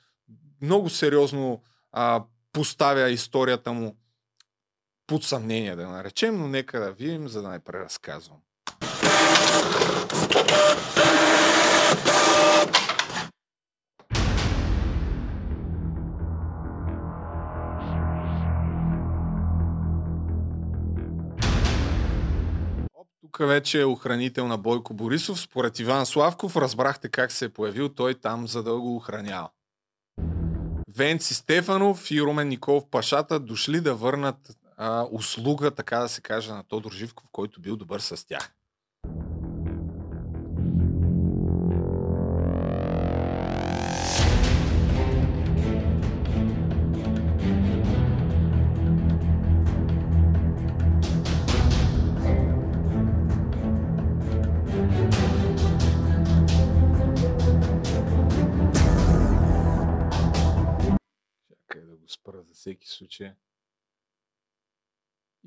много сериозно а, поставя историята му под съмнение, да наречем, но нека да видим, за да не преразказвам. Вече е охранител на Бойко Борисов. Според Иван Славков разбрахте как се е появил той там, за да го охранява. Венци Стефанов и Румен Николов Пашата дошли да върнат а, услуга, така да се каже, на Тодор Живков, който бил добър с тях.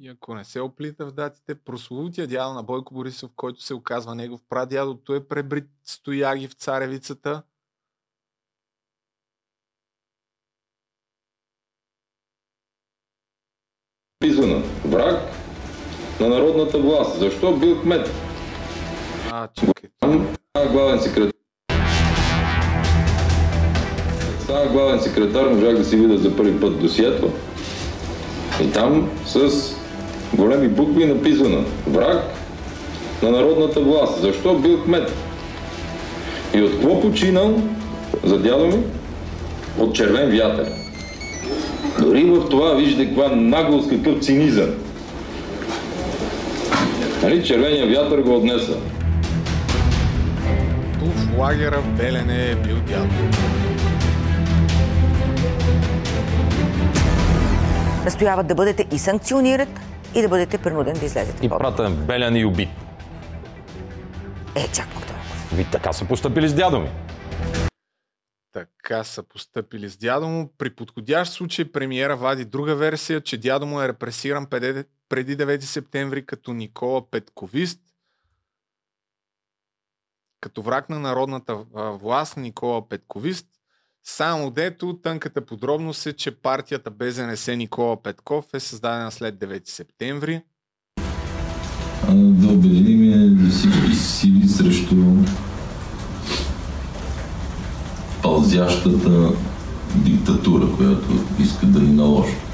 И ако не се оплита в датите, прословутия дядо на Бойко Борисов, който се оказва негов прадядо, той е пребрит стояги в царевицата. Писано. Враг на народната власт. Защо бил кмет? А, чакай. Главен секретар. стана главен секретар, можах да си видя за първи път досието. И там с големи букви написано враг на народната власт. Защо бил кмет? И от какво починал за дядо ми? От червен вятър. Дори в това виждате каква наглост, какъв цинизъм. Нали, червения вятър го отнеса. Ту в лагера в Белене е бил дядо. Настояват да бъдете и санкционират, и да бъдете принуден да излезете. И пратен белен и убит. Е, чак това. Ви така са поступили с дядо ми. Така са постъпили с дядо му. При подходящ случай премиера вади друга версия, че дядо му е репресиран преди 9 септември като Никола Петковист. Като враг на народната власт Никола Петковист. Само дето тънката подробност е, че партията БЗНС Никола Петков е създадена след 9 септември. Да обединим всички сили срещу пълзящата диктатура, която искат да ни наложат.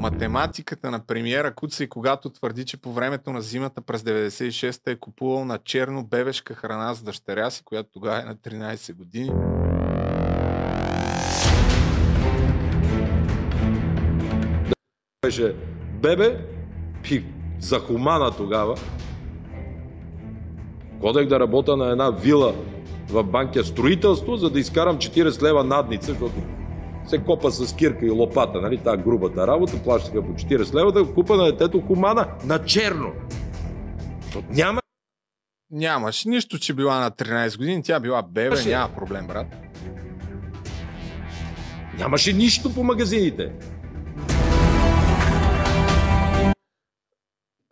Математиката на премиера Куца и когато твърди, че по времето на зимата през 96-та е купувал на черно бебешка храна с дъщеря си, която тогава е на 13 години. Беше бебе и за хумана тогава. Ходех да работя на една вила в банкия строителство, за да изкарам 40 лева надница, защото се копа с кирка и лопата, нали, тази грубата работа, плащаха по 40 лева да купа на детето хумана на черно. Няма Нямаш нищо, че била на 13 години, тя била бебе, Нямаше. няма проблем, брат. Нямаше нищо по магазините.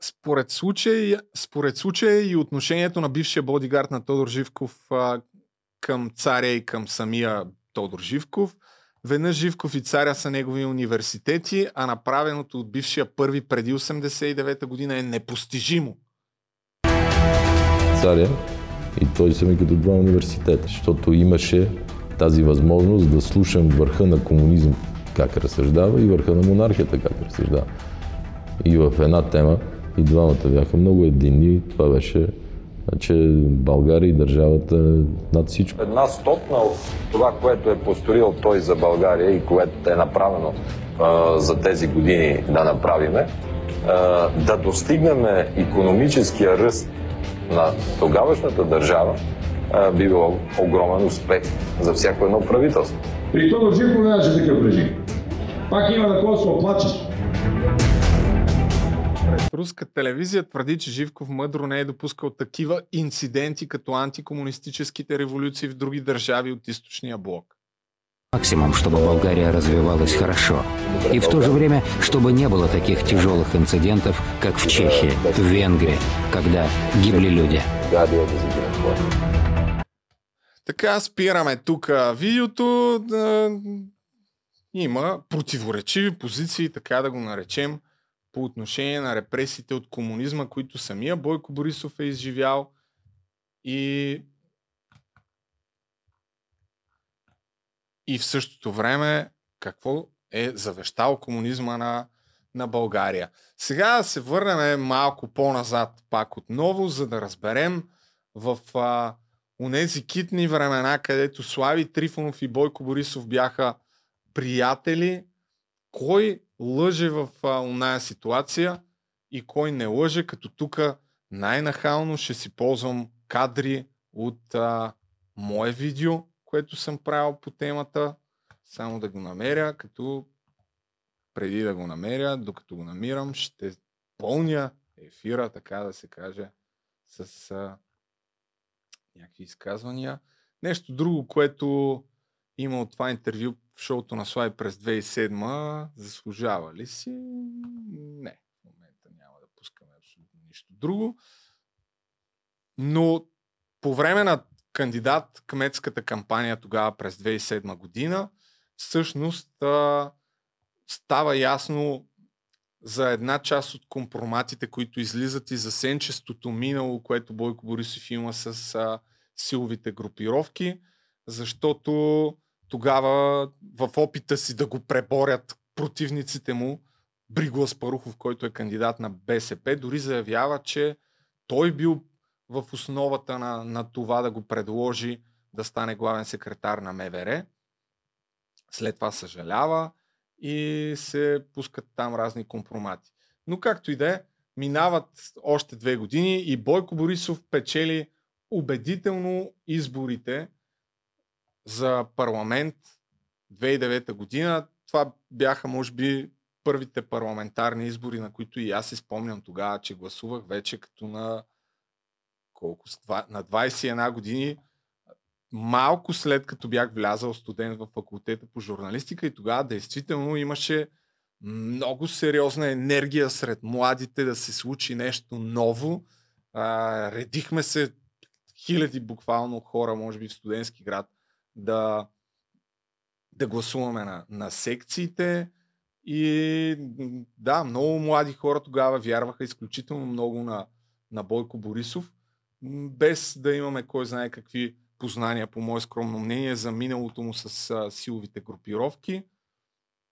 Според случай, според случай и отношението на бившия бодигард на Тодор Живков а, към царя и към самия Тодор Живков, веднъж Живков и царя са негови университети, а направеното от бившия първи преди 89-та година е непостижимо. Царя и той са ми като два университета, защото имаше тази възможност да слушам върха на комунизм как разсъждава и върха на монархията как разсъждава. И в една тема и двамата бяха много единни. Това беше че България и държавата над всичко. Една стотна от това, което е построил той за България и което е направено а, за тези години да направиме, а, да достигнем економическия ръст на тогавашната държава, а, би било огромен успех за всяко едно правителство. При Тодор Живков нямаше такъв режим. Пак има на кого се оплачеш. Руска телевизия твърди, че Живков мъдро не е допускал такива инциденти като антикомунистическите революции в други държави от източния блок. Максимум, чтобы Болгария развивалась хорошо. И в то же время, чтобы не было таких тяжелых инцидентов, как в Чехии, в Венгрии, когда гибли люди. Така, спираме тук видеото. Да, има противоречиви позиции, така да го наречем по отношение на репресиите от комунизма, които самия Бойко Борисов е изживял и и в същото време какво е завещал комунизма на, на България. Сега се върнем малко по-назад пак отново, за да разберем в а, унези китни времена, където Слави Трифонов и Бойко Борисов бяха приятели, кой лъже в оная ситуация и кой не лъже, като тук най-нахално ще си ползвам кадри от а, мое видео, което съм правил по темата. Само да го намеря, като преди да го намеря, докато го намирам, ще пълня ефира, така да се каже, с а, някакви изказвания. Нещо друго, което има от това интервю в шоуто на Слай през 2007 заслужава ли си? Не. В момента няма да пускаме абсолютно нищо друго. Но по време на кандидат кметската кампания тогава през 2007 година, всъщност а, става ясно за една част от компроматите, които излизат и за сенчестото минало, което Бойко Борисов има с а, силовите групировки, защото тогава в опита си да го преборят противниците му, Бриго Аспарухов, който е кандидат на БСП, дори заявява, че той бил в основата на, на това да го предложи да стане главен секретар на МВР. След това съжалява и се пускат там разни компромати. Но както и да е, минават още две години и Бойко Борисов печели убедително изборите за парламент 2009 година. Това бяха, може би, първите парламентарни избори, на които и аз си спомням тогава, че гласувах вече като на колко, на 21 години, малко след като бях влязал студент в факултета по журналистика и тогава действително имаше много сериозна енергия сред младите да се случи нещо ново. А, редихме се хиляди буквално хора, може би в студентски град, да, да гласуваме на, на секциите. И да, много млади хора тогава вярваха изключително много на, на Бойко Борисов, без да имаме кой знае какви познания, по мое скромно мнение, за миналото му с а, силовите групировки.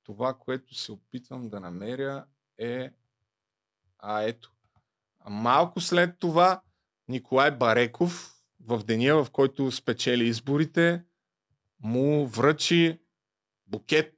Това, което се опитвам да намеря е... А ето. Малко след това Николай Бареков, в деня, в който спечели изборите, му връчи букет.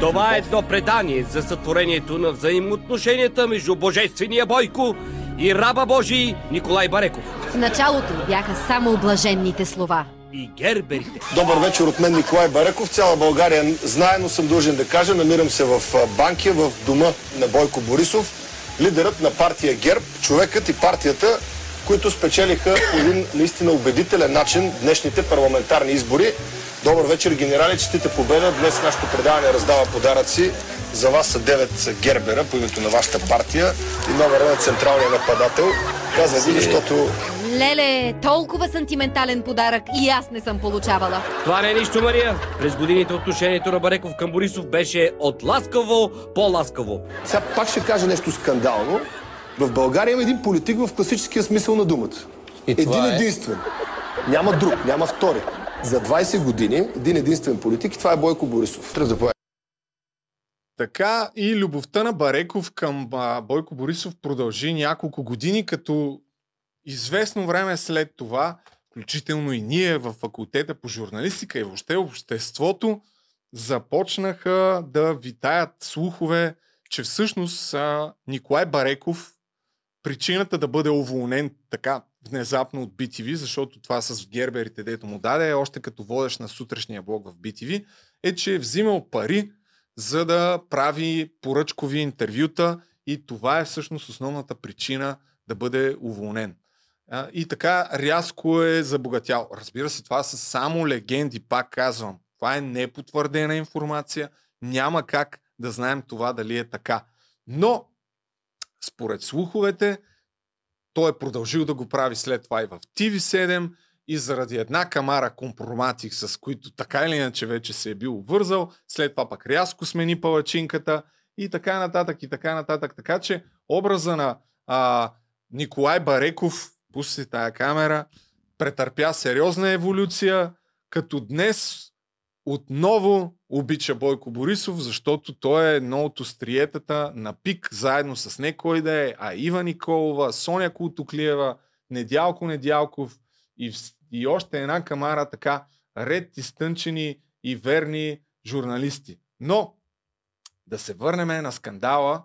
Това е едно предание за сътворението на взаимоотношенията между Божествения Бойко и раба Божий Николай Бареков. В началото бяха само блаженните слова. И герберите. Добър вечер от мен Николай Бареков. Цяла България знае, но съм дължен да кажа. Намирам се в Банкия, в дома на Бойко Борисов. Лидерът на партия ГЕРБ, човекът и партията, които спечелиха по един наистина убедителен начин днешните парламентарни избори. Добър вечер, генерали, честите победа. Днес нашето предаване раздава подаръци. За вас са 9 гербера по името на вашата партия и номера на централния нападател. Казвам ви, защото... Леле, толкова сантиментален подарък и аз не съм получавала. Това не е нищо, Мария. През годините отношението на Бареков към Борисов беше от ласкаво по-ласкаво. Сега пак ще кажа нещо скандално. В България има един политик в класическия смисъл на думата. И един това е? единствен. Няма друг, няма втори. За 20 години един единствен политик и това е Бойко Борисов. Така и любовта на Бареков към а, Бойко Борисов продължи няколко години, като известно време след това, включително и ние в факултета по журналистика и въобще обществото, започнаха да витаят слухове, че всъщност а, Николай Бареков причината да бъде уволнен така внезапно от BTV, защото това с герберите, дето му даде, още като водещ на сутрешния блог в BTV, е, че е взимал пари, за да прави поръчкови интервюта и това е всъщност основната причина да бъде уволнен. И така рязко е забогатял. Разбира се, това са само легенди, пак казвам. Това е непотвърдена информация. Няма как да знаем това дали е така. Но, според слуховете, той е продължил да го прави след това и в TV7 и заради една камара компромати, с които така или иначе вече се е бил вързал, след това пък рязко смени палачинката и така нататък и така нататък. Така че образа на а, Николай Бареков, пусти тая камера, претърпя сериозна еволюция, като днес отново обича Бойко Борисов, защото той е едно от остриетата на пик, заедно с не да е, а Ива Николова, Соня Култоклиева, Недялко Недялков и, и още една камара така ред изтънчени и верни журналисти. Но да се върнем на скандала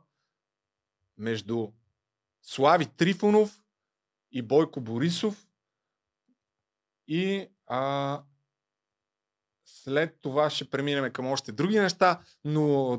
между Слави Трифонов и Бойко Борисов и а, след това ще преминем към още други неща, но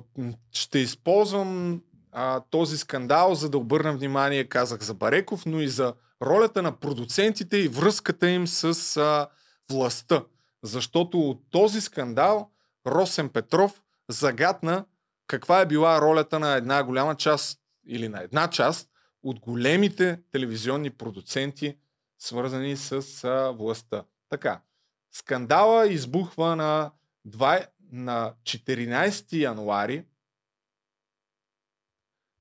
ще използвам а, този скандал, за да обърна внимание, казах за Бареков, но и за ролята на продуцентите и връзката им с а, властта. Защото от този скандал Росен Петров загадна каква е била ролята на една голяма част или на една част от големите телевизионни продуценти, свързани с а, властта. Така, скандала избухва на, 2, на 14 януари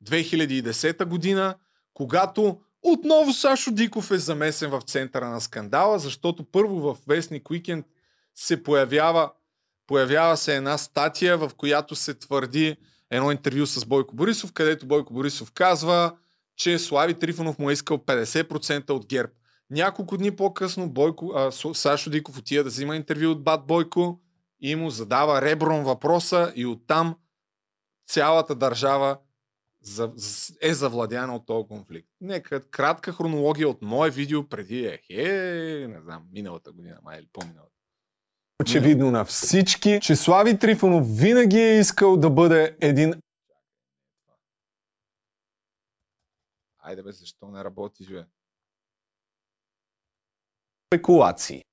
2010 година, когато отново Сашо Диков е замесен в центъра на скандала, защото първо в Вестник Уикенд се появява появява се една статия, в която се твърди едно интервю с Бойко Борисов, където Бойко Борисов казва, че Слави Трифонов му е искал 50% от ГЕРБ. Няколко дни по-късно Бойко, а, Сашо Диков отива да взима интервю от Бат Бойко и му задава ребром въпроса и оттам цялата държава е завладяна от този конфликт. Нека кратка хронология от мое видео преди е, е не знам, миналата година, май или по-миналата. Очевидно на всички, че Слави Трифонов винаги е искал да бъде един Айде бе, защо не работи, бе? Спекулации.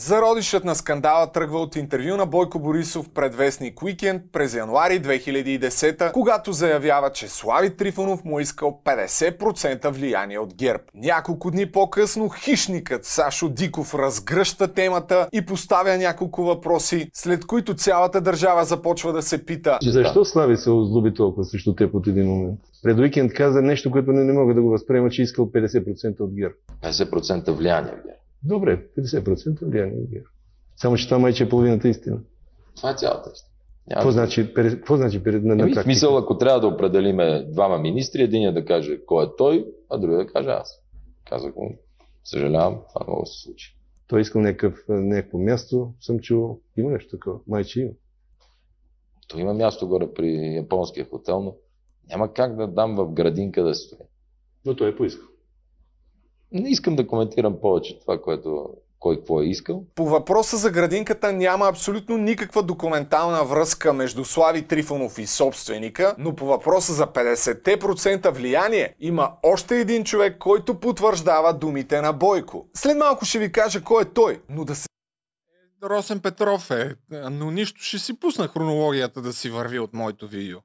Зародишът на скандала тръгва от интервю на Бойко Борисов пред вестник Уикенд през януари 2010, когато заявява, че Слави Трифонов му е искал 50% влияние от ГЕРБ. Няколко дни по-късно хищникът Сашо Диков разгръща темата и поставя няколко въпроси, след които цялата държава започва да се пита Защо Слави се озлоби толкова срещу теб от един момент? Пред Уикенд каза нещо, което не, не мога да го възприема, че е искал 50% от ГЕРБ. 50% влияние в ГЕРБ. Добре, 50% влияние от ГЕРБ. Само, че това майче е половината истина. Това е цялата истина. Какво значи, какво значи перед на, на в смисъл, ако трябва да определиме двама министри, един да каже кой е той, а другия да каже аз. Казах му, съжалявам, това много се случи. Той искал някакъв, някакво място, съм чул. Има нещо такова. Майче има. То има място горе при японския хотел, но няма как да дам в градинка да стои. Но той е поискал. Не искам да коментирам повече това, което кой какво е искал. По въпроса за градинката няма абсолютно никаква документална връзка между Слави Трифонов и собственика, но по въпроса за 50% влияние има още един човек, който потвърждава думите на Бойко. След малко ще ви кажа кой е той, но да се Росен Петров е, но нищо ще си пусна хронологията да си върви от моето видео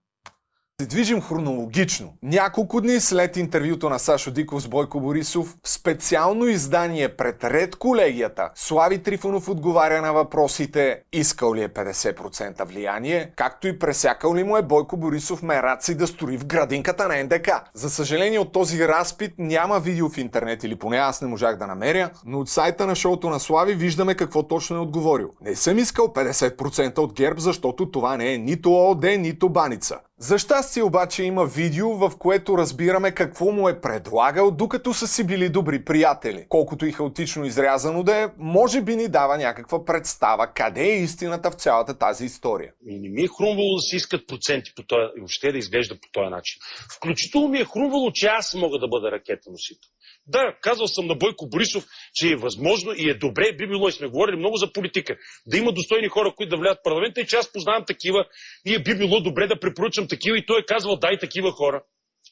се движим хронологично. Няколко дни след интервюто на Сашо Диков с Бойко Борисов, в специално издание пред Ред колегията, Слави Трифонов отговаря на въпросите искал ли е 50% влияние, както и пресякал ли му е Бойко Борисов мераци да строи в градинката на НДК. За съжаление от този разпит няма видео в интернет или поне аз не можах да намеря, но от сайта на шоуто на Слави виждаме какво точно е отговорил. Не съм искал 50% от ГЕРБ, защото това не е нито ООД, нито баница. За щастие обаче има видео, в което разбираме какво му е предлагал, докато са си били добри приятели. Колкото и хаотично изрязано да е, може би ни дава някаква представа къде е истината в цялата тази история. И не ми е хрумвало да се искат проценти по този, и въобще да изглежда по този начин. Включително ми е хрумвало, че аз мога да бъда ракета носител. Да, казал съм на Бойко Борисов, че е възможно и е добре, би било и сме говорили много за политика, да има достойни хора, които да влядат в парламента и че аз познавам такива и е би било добре да препоръчам такива и той е казвал дай такива хора.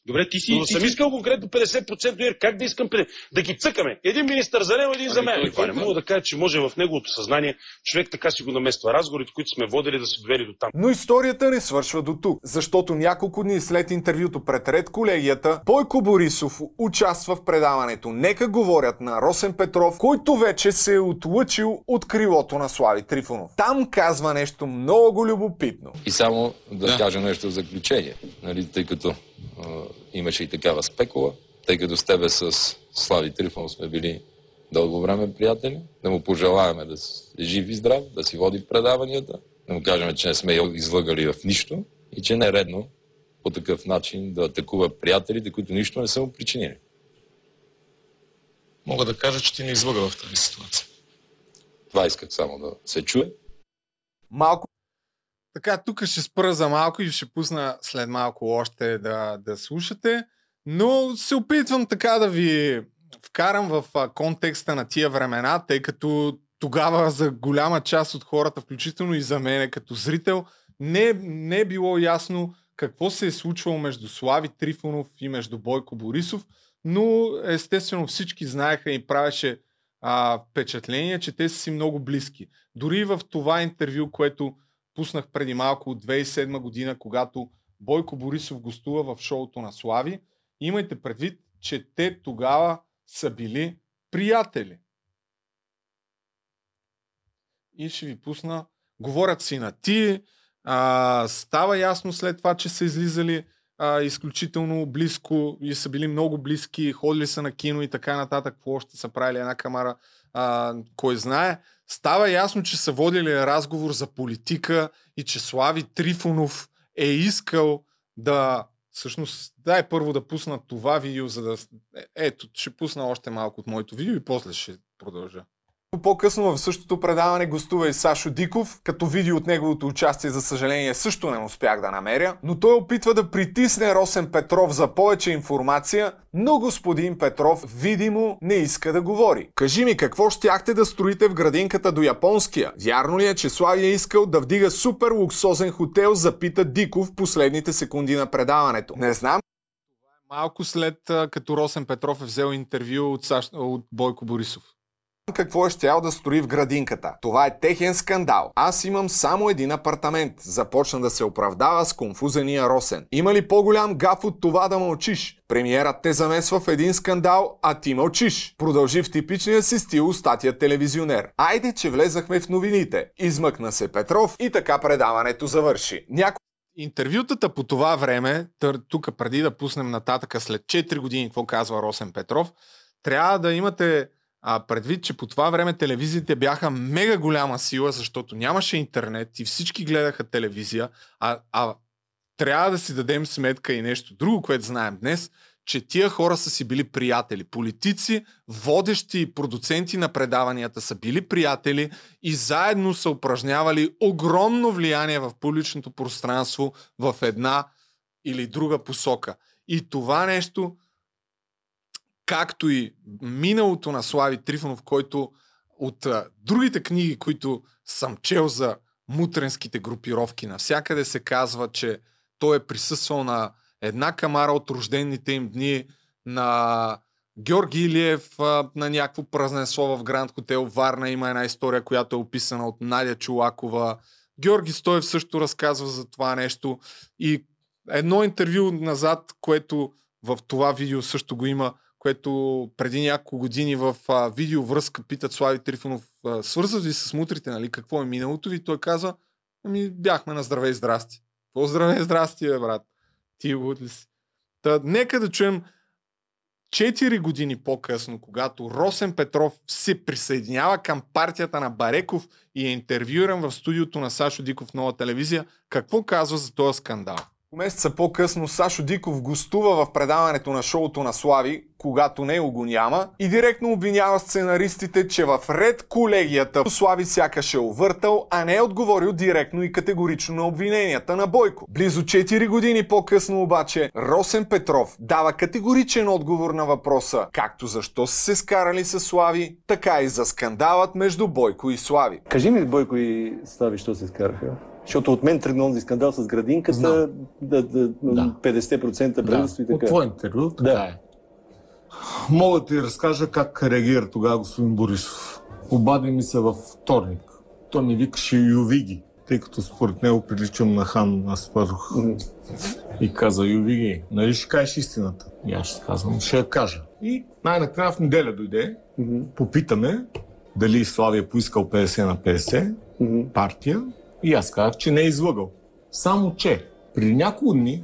Добре, ти си. Но ти съм си... искал конкретно 50% как да искам да ги цъкаме. Един министър за него, един ами за мен. Това не мога да кажа, че може в неговото съзнание човек така си го намества. Разговорите, които сме водили да се довели до там. Но историята не свършва до тук, защото няколко дни след интервюто пред Ред колегията, Бойко Борисов участва в предаването Нека говорят на Росен Петров, който вече се е отлъчил от крилото на Слави Трифонов. Там казва нещо много любопитно. И само да, да. кажа нещо в заключение, нали, тъй като имаше и такава спекула, тъй като с тебе с Слави Трифон сме били дълго време приятели, да му пожелаваме да е жив и здрав, да си води предаванията, да му кажем, че не сме излъгали в нищо и че не е редно по такъв начин да атакува приятелите, които нищо не са му причинили. Мога да кажа, че ти не излъга в тази ситуация. Това исках само да се чуе. Малко така, тук ще спра за малко и ще пусна след малко още да, да слушате, но се опитвам така да ви вкарам в контекста на тия времена, тъй като тогава за голяма част от хората, включително и за мене като зрител, не, не е било ясно какво се е случвало между Слави Трифонов и между Бойко Борисов, но естествено всички знаеха и правеше а, впечатление, че те са си много близки. Дори в това интервю, което пуснах преди малко от 2007 година, когато Бойко Борисов гостува в шоуто на Слави. Имайте предвид, че те тогава са били приятели. И ще ви пусна. Говорят си на ти. А, става ясно след това, че са излизали а, изключително близко и са били много близки, ходили са на кино и така нататък. Какво още са правили една камара, а, кой знае. Става ясно, че са водили разговор за политика и че Слави Трифонов е искал да Всъщност, дай първо да пусна това видео, за да... Е, ето, ще пусна още малко от моето видео и после ще продължа. По-късно в същото предаване гостува и Сашо Диков, като видео от неговото участие, за съжаление, също не успях да намеря, но той опитва да притисне Росен Петров за повече информация, но господин Петров видимо не иска да говори. Кажи ми, какво щяхте да строите в градинката до японския? Вярно ли е, че Слави е искал да вдига супер луксозен хотел, запита Диков в последните секунди на предаването? Не знам, Малко след като Росен Петров е взел интервю от, Саш... от Бойко Борисов какво е щял да строи в градинката. Това е техен скандал. Аз имам само един апартамент. Започна да се оправдава с конфузения Росен. Има ли по-голям гаф от това да мълчиш? Премиерът те замесва в един скандал, а ти мълчиш. Продължи в типичния си стил статия телевизионер. Айде, че влезахме в новините. Измъкна се Петров и така предаването завърши. Няко... Интервютата по това време, тук преди да пуснем нататъка след 4 години, какво казва Росен Петров, трябва да имате а, предвид, че по това време телевизиите бяха мега голяма сила, защото нямаше интернет и всички гледаха телевизия, а, а трябва да си дадем сметка и нещо друго, което знаем днес, че тия хора са си били приятели. Политици, водещи продуценти на предаванията са били приятели и заедно са упражнявали огромно влияние в публичното пространство в една или друга посока. И това нещо както и миналото на Слави Трифонов, който от а, другите книги, които съм чел за мутренските групировки, навсякъде се казва, че той е присъствал на една камара от рождените им дни на Георги Илиев на някакво празненство в Гранд Хотел Варна. Има една история, която е описана от Надя Чулакова. Георги Стоев също разказва за това нещо. И едно интервю назад, което в това видео също го има, което преди няколко години в а, видеовръзка питат Слави Трифонов, свързват се с мутрите, нали, какво е миналото ви? Той каза, ами бяхме на здраве и здрасти. Какво здраве и здрасти, бе, брат? Ти ли си? Та, нека да чуем 4 години по-късно, когато Росен Петров се присъединява към партията на Бареков и е интервюиран в студиото на Сашо Диков нова телевизия, какво казва за този скандал? Месеца по-късно Сашо Диков гостува в предаването на шоуто на Слави, когато него го няма, и директно обвинява сценаристите, че в ред колегията Слави сякаш е увъртал, а не е отговорил директно и категорично на обвиненията на Бойко. Близо 4 години по-късно обаче Росен Петров дава категоричен отговор на въпроса както защо са се скарали с Слави, така и за скандалът между Бойко и Слави. Кажи ми Бойко и Слави, що се скараха? Защото от мен тръгна онзи скандал с градинката, да, да, да, 50% правителство да. и така. От твой интервю, така да. е. Мога да ти разкажа как реагира тогава господин Борисов. Обади ми се във вторник. Той ми викаше Ювиги, тъй като според него приличам на хан Аспарух. Mm-hmm. И каза Ювиги, нали ще кажеш истината? И аз ще казвам, ще я кажа. И най-накрая в неделя дойде, mm-hmm. попитаме дали Славия е поискал 50 на 50 mm-hmm. партия и аз казах, че не е излъгал. Само, че при няколко дни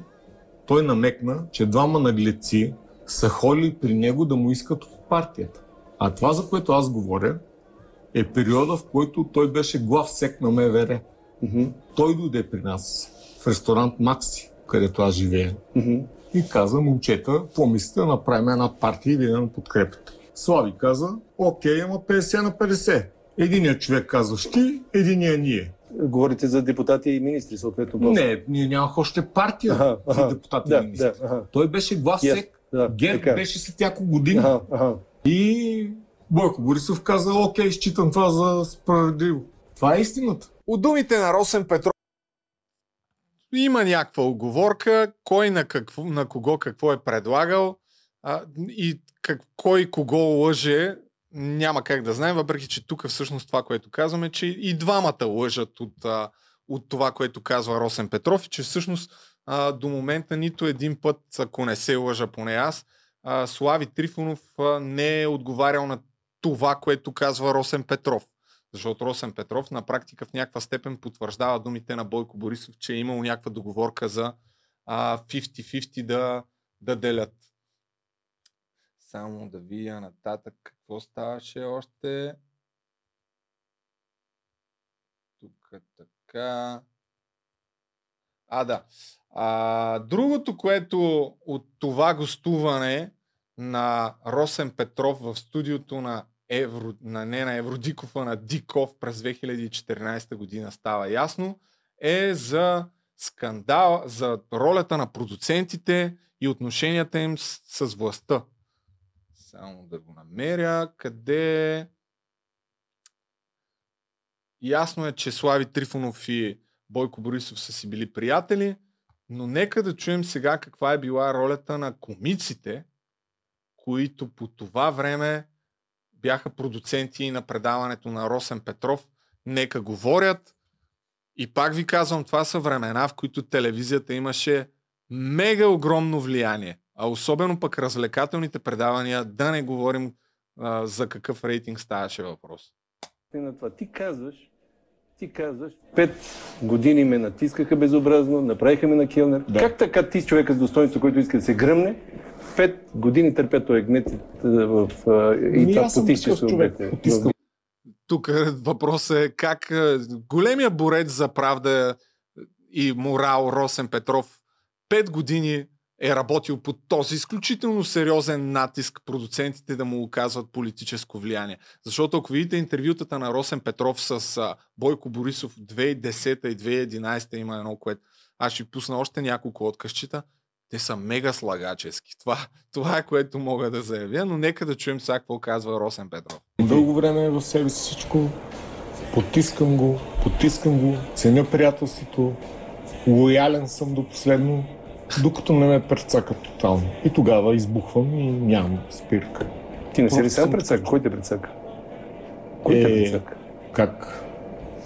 той намекна, че двама наглеци са ходили при него да му искат от партията. А това, за което аз говоря, е периода, в който той беше глав сек на МВР. Mm-hmm. Той дойде при нас в ресторант Макси, където аз живея. Mm-hmm. И каза, момчета, помислите да направим една партия и да подкрепите. Слави каза, окей, ама 50 на 50. Единият човек казваш ти, единият ние. Говорите за депутати и министри, съответно. Не, ние нямах още партия за депутати да, и министри. Да. Той беше глас yes, сек. Да, Герб така. беше след няколко години. Ага, ага. И Бойко Борисов каза, окей, считам това за справедливо. Това е истината. От думите на Росен Петров има някаква оговорка, кой на, какво, на кого какво е предлагал а, и как, кой кого лъже няма как да знаем, въпреки че тук всъщност това, което казваме, че и двамата лъжат от, от това, което казва Росен Петров и че всъщност до момента нито един път, ако не се лъжа поне аз, Слави Трифонов не е отговарял на това, което казва Росен Петров. Защото Росен Петров на практика в някаква степен потвърждава думите на Бойко Борисов, че е имал някаква договорка за а, 50-50 да, да делят. Само да видя нататък какво ставаше още. Тук така. А, да. А, другото, което от това гостуване на Росен Петров в студиото на Евро, на, не на Евродиков, а на Диков през 2014 година става ясно, е за скандал, за ролята на продуцентите и отношенията им с, с властта. Само да го намеря. Къде? Ясно е, че Слави Трифонов и Бойко Борисов са си били приятели, но нека да чуем сега каква е била ролята на комиците, които по това време бяха продуценти на предаването на Росен Петров. Нека говорят. И пак ви казвам, това са времена, в които телевизията имаше мега огромно влияние. А особено пък развлекателните предавания, да не говорим а, за какъв рейтинг ставаше въпрос. на това. Ти казваш, ти казваш, пет години ме натискаха безобразно, направиха ме на килнер. Да. Как така ти, човека с достоинство, който иска да се гръмне, пет години търпя този гнет в, и Ми, това потище се е обете. Тук въпросът е как големия борец за правда и морал Росен Петров пет години е работил под този изключително сериозен натиск продуцентите да му оказват политическо влияние. Защото ако видите интервютата на Росен Петров с Бойко Борисов 2010 и 2011 има едно, което аз ще пусна още няколко откъсчета, те са мега слагачески. Това, това е което мога да заявя, но нека да чуем сега какво казва Росен Петров. Дълго време е в себе си всичко. Потискам го, потискам го, ценя приятелството, лоялен съм до последно, докато не ме прецака тотално. И тогава избухвам и нямам спирка. Ти не си ли сам прецака? Кой те прецака? Кой те Е, прецака? Как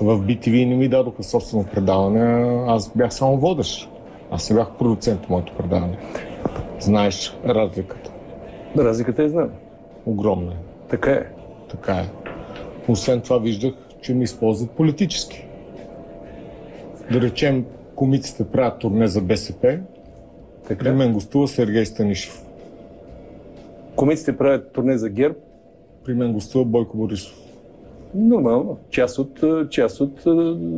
в BTV не ми дадоха собствено предаване, аз бях само водещ. Аз не бях продуцент в моето предаване. Знаеш разликата. Разликата е знам. Огромна е. Така е. Така е. Освен това виждах, че ми използват политически. Да речем, комиците правят турне за БСП. Така. При мен гостува Сергей Станишев. Комиците правят турне за ГЕРБ. При мен гостува Бойко Борисов. Нормално. Част от, част от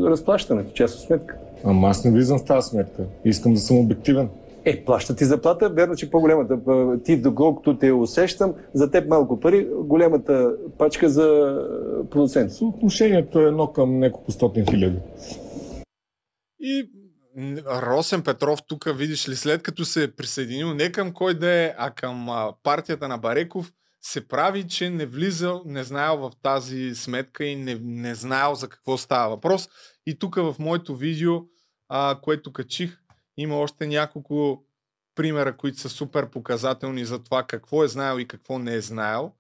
разплащането, част от сметка. Ама аз не влизам в тази сметка. Искам да съм обективен. Е, плаща ти заплата, верно, че по-голямата. Ти, доколкото те усещам, за теб малко пари, голямата пачка за продуцент. Отношението е едно към няколко стотин хиляди. И Росен Петров тук, видиш ли, след като се е присъединил не към кой да е, а към партията на Бареков, се прави, че не влизал, не знаел в тази сметка и не, не знаел за какво става въпрос. И тук в моето видео, а, което качих, има още няколко примера, които са супер показателни за това какво е знаел и какво не е знаел.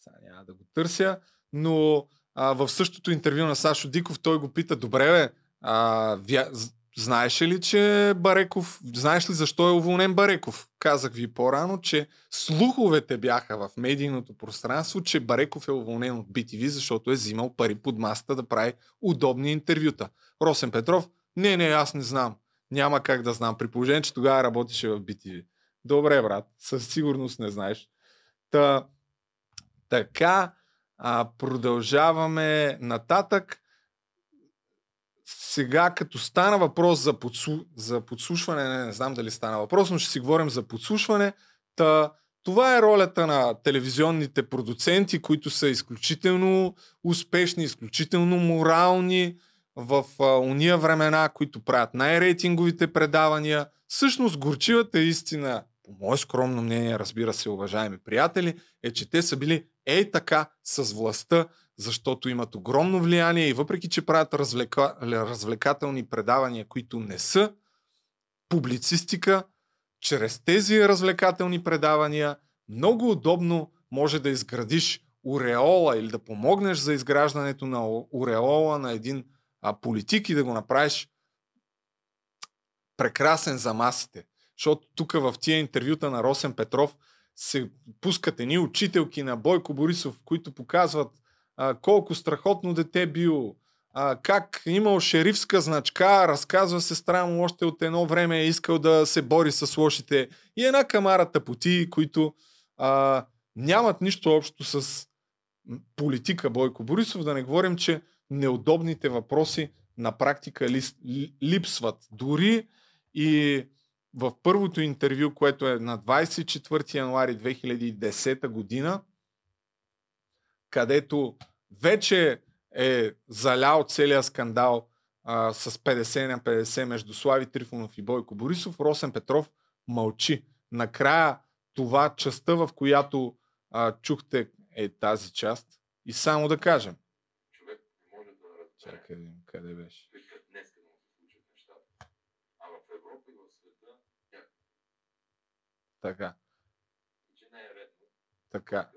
Сега няма да го търся, но а, в същото интервю на Сашо Диков той го пита, добре бе, а, вя... з- знаеш ли, че Бареков, знаеш ли защо е уволнен Бареков? Казах ви по-рано, че слуховете бяха в медийното пространство, че Бареков е уволнен от BTV, защото е взимал пари под масата да прави удобни интервюта. Росен Петров, не, не, аз не знам. Няма как да знам, при положение, че тогава работеше в BTV. Добре, брат, със сигурност не знаеш. Та, така, а, продължаваме нататък. Сега, като стана въпрос за, подсу... за подслушване, не, не знам дали стана въпрос, но ще си говорим за подслушване. Та, това е ролята на телевизионните продуценти, които са изключително успешни, изключително морални в а, уния времена, които правят най-рейтинговите предавания. Всъщност, горчивата истина, по мое скромно мнение, разбира се, уважаеми приятели, е, че те са били ей така с властта, защото имат огромно влияние и въпреки, че правят развлека... развлекателни предавания, които не са публицистика, чрез тези развлекателни предавания много удобно може да изградиш уреола или да помогнеш за изграждането на уреола на един а, политик и да го направиш прекрасен за масите. Защото тук в тия интервюта на Росен Петров се пускат едни учителки на Бойко Борисов, които показват а, колко страхотно дете бил, а, как имал шерифска значка, разказва сестра му още от едно време е искал да се бори с лошите. И една камара тъпоти, които а, нямат нищо общо с политика Бойко Борисов, да не говорим, че неудобните въпроси на практика липсват. Дори и в първото интервю, което е на 24 януари 2010 година, където вече е залял целия скандал а, с 50 на 50 между Слави Трифонов и Бойко Борисов, Росен Петров мълчи. Накрая това частта, в която а, чухте е тази част. И само да кажем. Човек може да Чакай, къде беше? Така. Така.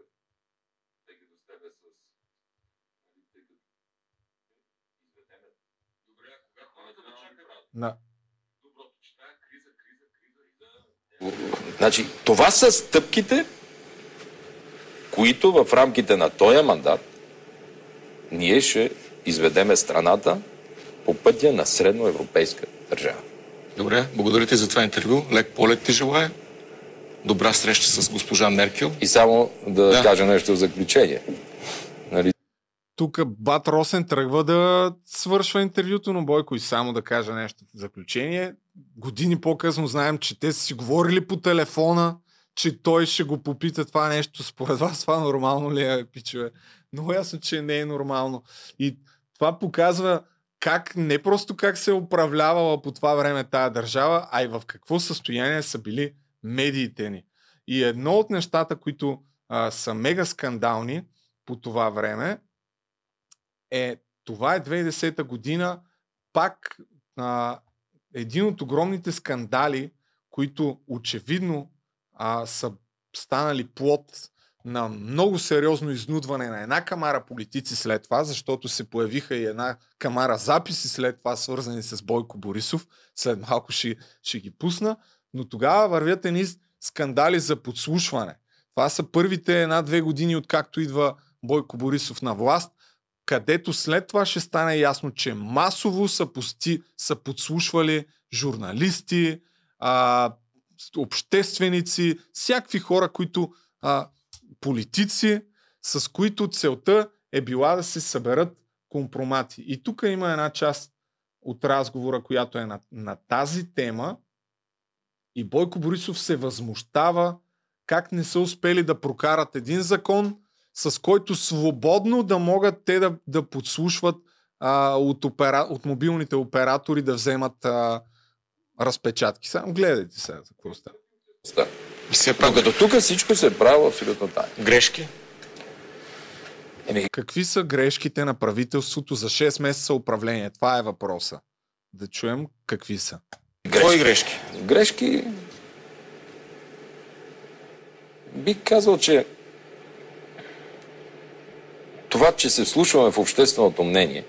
На. Значи, това са стъпките, които в рамките на този мандат ние ще изведеме страната по пътя на средноевропейска държава. Добре, благодаря ти за това интервю. Лек полет ти желая. Добра среща с госпожа Меркел. И само да, да. кажа нещо в заключение. Тук Бат Росен тръгва да свършва интервюто на Бойко и само да кажа нещо в заключение. Години по-късно знаем, че те са си говорили по телефона, че той ще го попита това нещо. Според вас това нормално ли е, пичове? Много ясно, че не е нормално. И това показва как, не просто как се е управлявала по това време тая държава, а и в какво състояние са били медиите ни. И едно от нещата, които а, са мега скандални по това време, е, това е 2010 година, пак а, един от огромните скандали, които очевидно а, са станали плод на много сериозно изнудване на една камара политици след това, защото се появиха и една камара записи след това, свързани с Бойко Борисов. След малко ще, ще ги пусна. Но тогава вървят едни скандали за подслушване. Това са първите една-две години, откакто идва Бойко Борисов на власт където след това ще стане ясно, че масово са, пости, са подслушвали журналисти, а, общественици, всякакви хора, които а, политици, с които целта е била да се съберат компромати. И тук има една част от разговора, която е на, на тази тема и Бойко Борисов се възмущава как не са успели да прокарат един закон, с който свободно да могат те да, да подслушват а, от, опера, от мобилните оператори да вземат а, разпечатки. Само гледайте сега за какво става. Да. Все пак, като тук всичко се е правило абсолютно тайно. Грешки? Еми... Какви са грешките на правителството за 6 месеца управление? Това е въпроса. Да чуем какви са. Грешки. Кой грешки? Грешки... Бих казал, че това, че се вслушваме в общественото мнение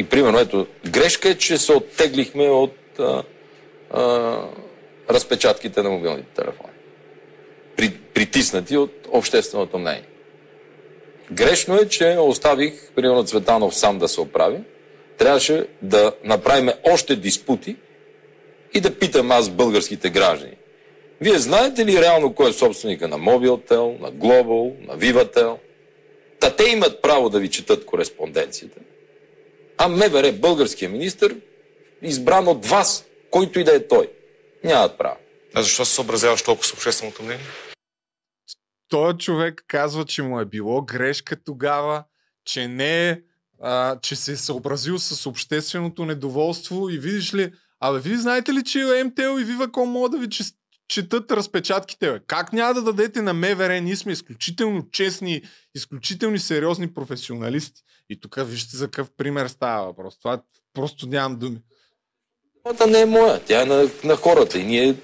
и примерно, ето, грешка е, че се оттеглихме от а, а, разпечатките на мобилните телефони. При, притиснати от общественото мнение. Грешно е, че оставих, примерно, Цветанов сам да се оправи. Трябваше да направим още диспути и да питам аз българските граждани. Вие знаете ли реално кой е собственика на Мобилтел, на Глобал, на Вивател? Та те имат право да ви четат кореспонденцията. А МВР, българския министр, избран от вас, който и да е той, нямат право. А защо се съобразяваш толкова с общественото мнение? Той човек казва, че му е било грешка тогава, че не е, а, че се е съобразил с общественото недоволство и видиш ли, абе, вие знаете ли, че МТЛ и Viva.com могат да ви четат разпечатките. Бе. Как няма да дадете на МВР? Ние сме изключително честни, изключително сериозни професионалисти. И тук вижте за какъв пример става въпрос. Това просто нямам думи. Това не е моя, тя е на, на хората. И ние,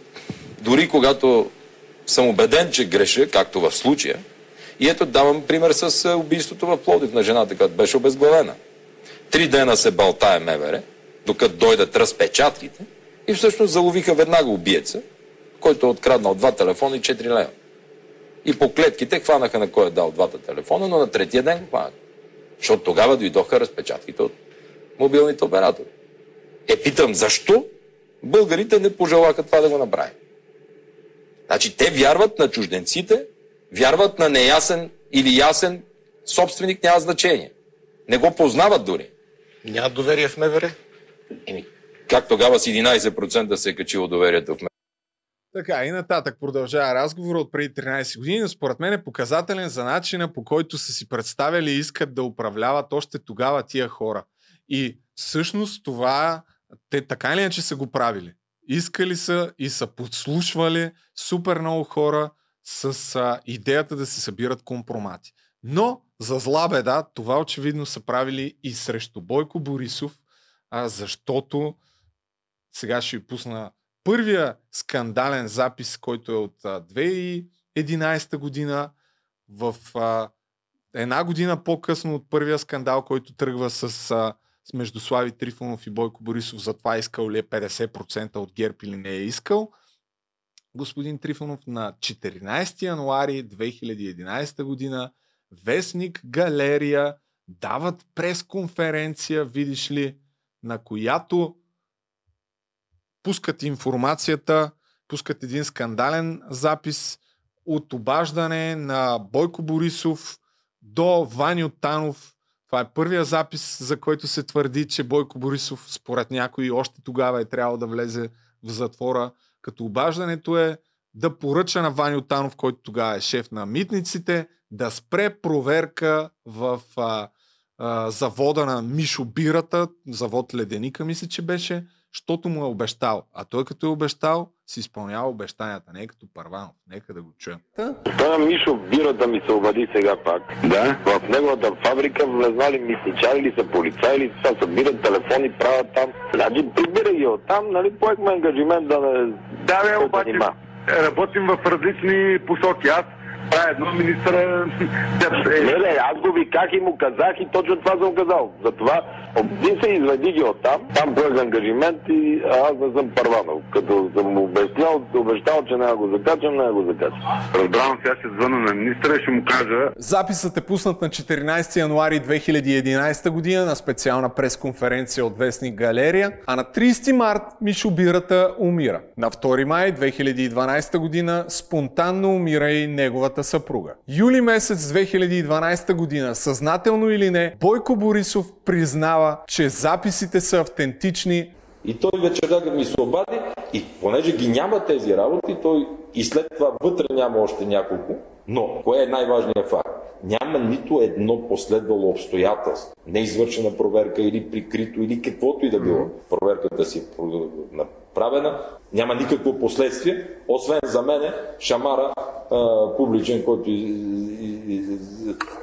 дори когато съм убеден, че греша, както в случая, и ето давам пример с убийството в Плодив на жената, която беше обезглавена. Три дена се балтае МВР, докато дойдат разпечатките и всъщност заловиха веднага убиеца който е откраднал два телефона и 4 лева. И по клетките хванаха на кой е дал двата телефона, но на третия ден го хванаха. Защото тогава дойдоха разпечатките от мобилните оператори. Е, питам, защо българите не пожелаха това да го направи? Значи, те вярват на чужденците, вярват на неясен или ясен собственик, няма значение. Не го познават дори. Няма доверие в МВР. Еми, как тогава с 11% се е качило доверието в мен? Така, и нататък продължава разговора от преди 13 години. Според мен е показателен за начина по който са си представили и искат да управляват още тогава тия хора. И всъщност това те така или иначе са го правили. Искали са и са подслушвали супер много хора с а, идеята да се събират компромати. Но, за зла беда, това очевидно са правили и срещу Бойко Борисов, а, защото сега ще ви пусна първия скандален запис, който е от а, 2011 година, в а, една година по-късно от първия скандал, който тръгва с, а, с между Слави Трифонов и Бойко Борисов, за това искал ли е 50% от ГЕРБ или не е искал. Господин Трифонов на 14 януари 2011 година Вестник Галерия дават пресконференция, видиш ли, на която пускат информацията, пускат един скандален запис от обаждане на Бойко Борисов до Ваню Танов. Това е първия запис, за който се твърди, че Бойко Борисов, според някои, още тогава е трябвало да влезе в затвора. Като обаждането е да поръча на Ваню Танов, който тогава е шеф на митниците, да спре проверка в а, а, завода на Мишо Бирата, завод Леденика, мисля, че беше, защото му е обещал. А той като е обещал, си изпълнява обещанията. Не е като Парванов. Нека да го чуем. На Мишо Бирата ми се обади сега пак. Да? В неговата фабрика влезнали мисничари ли са полицаи или са събират телефони, правят там. Значи прибира ги от там, нали, поехме ангажимент да не... Да, бе, обаче работим в различни посоки. Аз това е едно министра... <laughs> Не, не, аз го виках и му казах и точно това съм казал. Затова ти се изведи ги от там, там поех ангажимент и аз не съм първанал. Като съм му обещал, обещал, че няма го закачам, няма го закачам. Разбравам, сега ще звъна на министра и ще му кажа... Записът е пуснат на 14 януари 2011 година на специална пресконференция от Вестник Галерия, а на 30 март Мишо Бирата умира. На 2 май 2012 година спонтанно умира и неговата съпруга. Юли месец 2012 година, съзнателно или не, Бойко Борисов признава, че записите са автентични. И той вечерта да ми се обади и понеже ги няма тези работи, той и след това вътре няма още няколко, но кое е най-важният факт? Няма нито едно последвало обстоятелство, неизвършена проверка или прикрито, или каквото и да било. Проверката си е направена, няма никакво последствие, освен за мене шамара а, публичен, който и, и, и,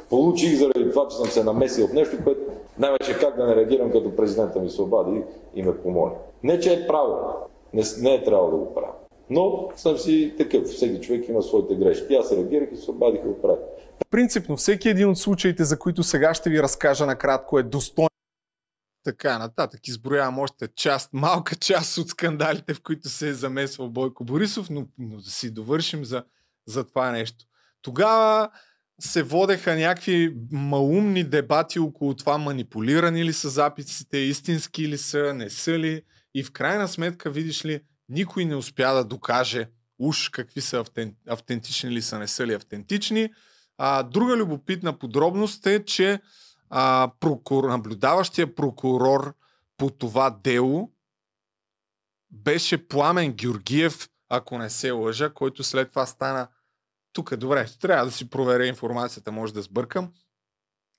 получих заради това, че съм се намесил в нещо, което най-вече как да не реагирам, като президента ми се обади и ме помоли. Не, че е право, не, не е трябвало да го правя. Но съм си такъв. Всеки човек има своите грешки. Аз реагирах и се обадих и го правих. Принципно, всеки един от случаите, за които сега ще ви разкажа накратко, е достоен. Така, нататък изброявам още част, малка част от скандалите, в които се е замесвал Бойко Борисов, но, но да си довършим за, за това нещо. Тогава се водеха някакви маумни дебати около това манипулирани ли са записите, истински ли са, не са ли. И в крайна сметка, видиш ли, никой не успя да докаже уж какви са автен, автентични ли са, не са ли автентични. А, друга любопитна подробност е, че а, прокур, наблюдаващия прокурор по това дело беше Пламен Георгиев, ако не се лъжа, който след това стана тук е добре, трябва да си проверя информацията, може да сбъркам.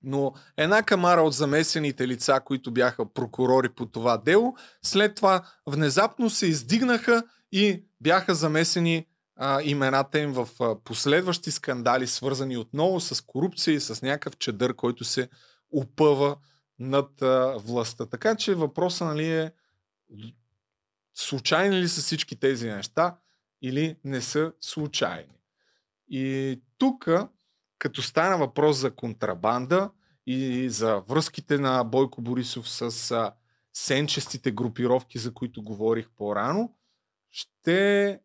Но една камара от замесените лица, които бяха прокурори по това дело, след това внезапно се издигнаха и бяха замесени а, имената им в а, последващи скандали, свързани отново с корупция и с някакъв чадър, който се опъва над а, властта. Така че въпросът нали, е случайни ли са всички тези неща или не са случайни. И тук, като стана въпрос за контрабанда и за връзките на Бойко Борисов с а, сенчестите групировки, за които говорих по-рано, ще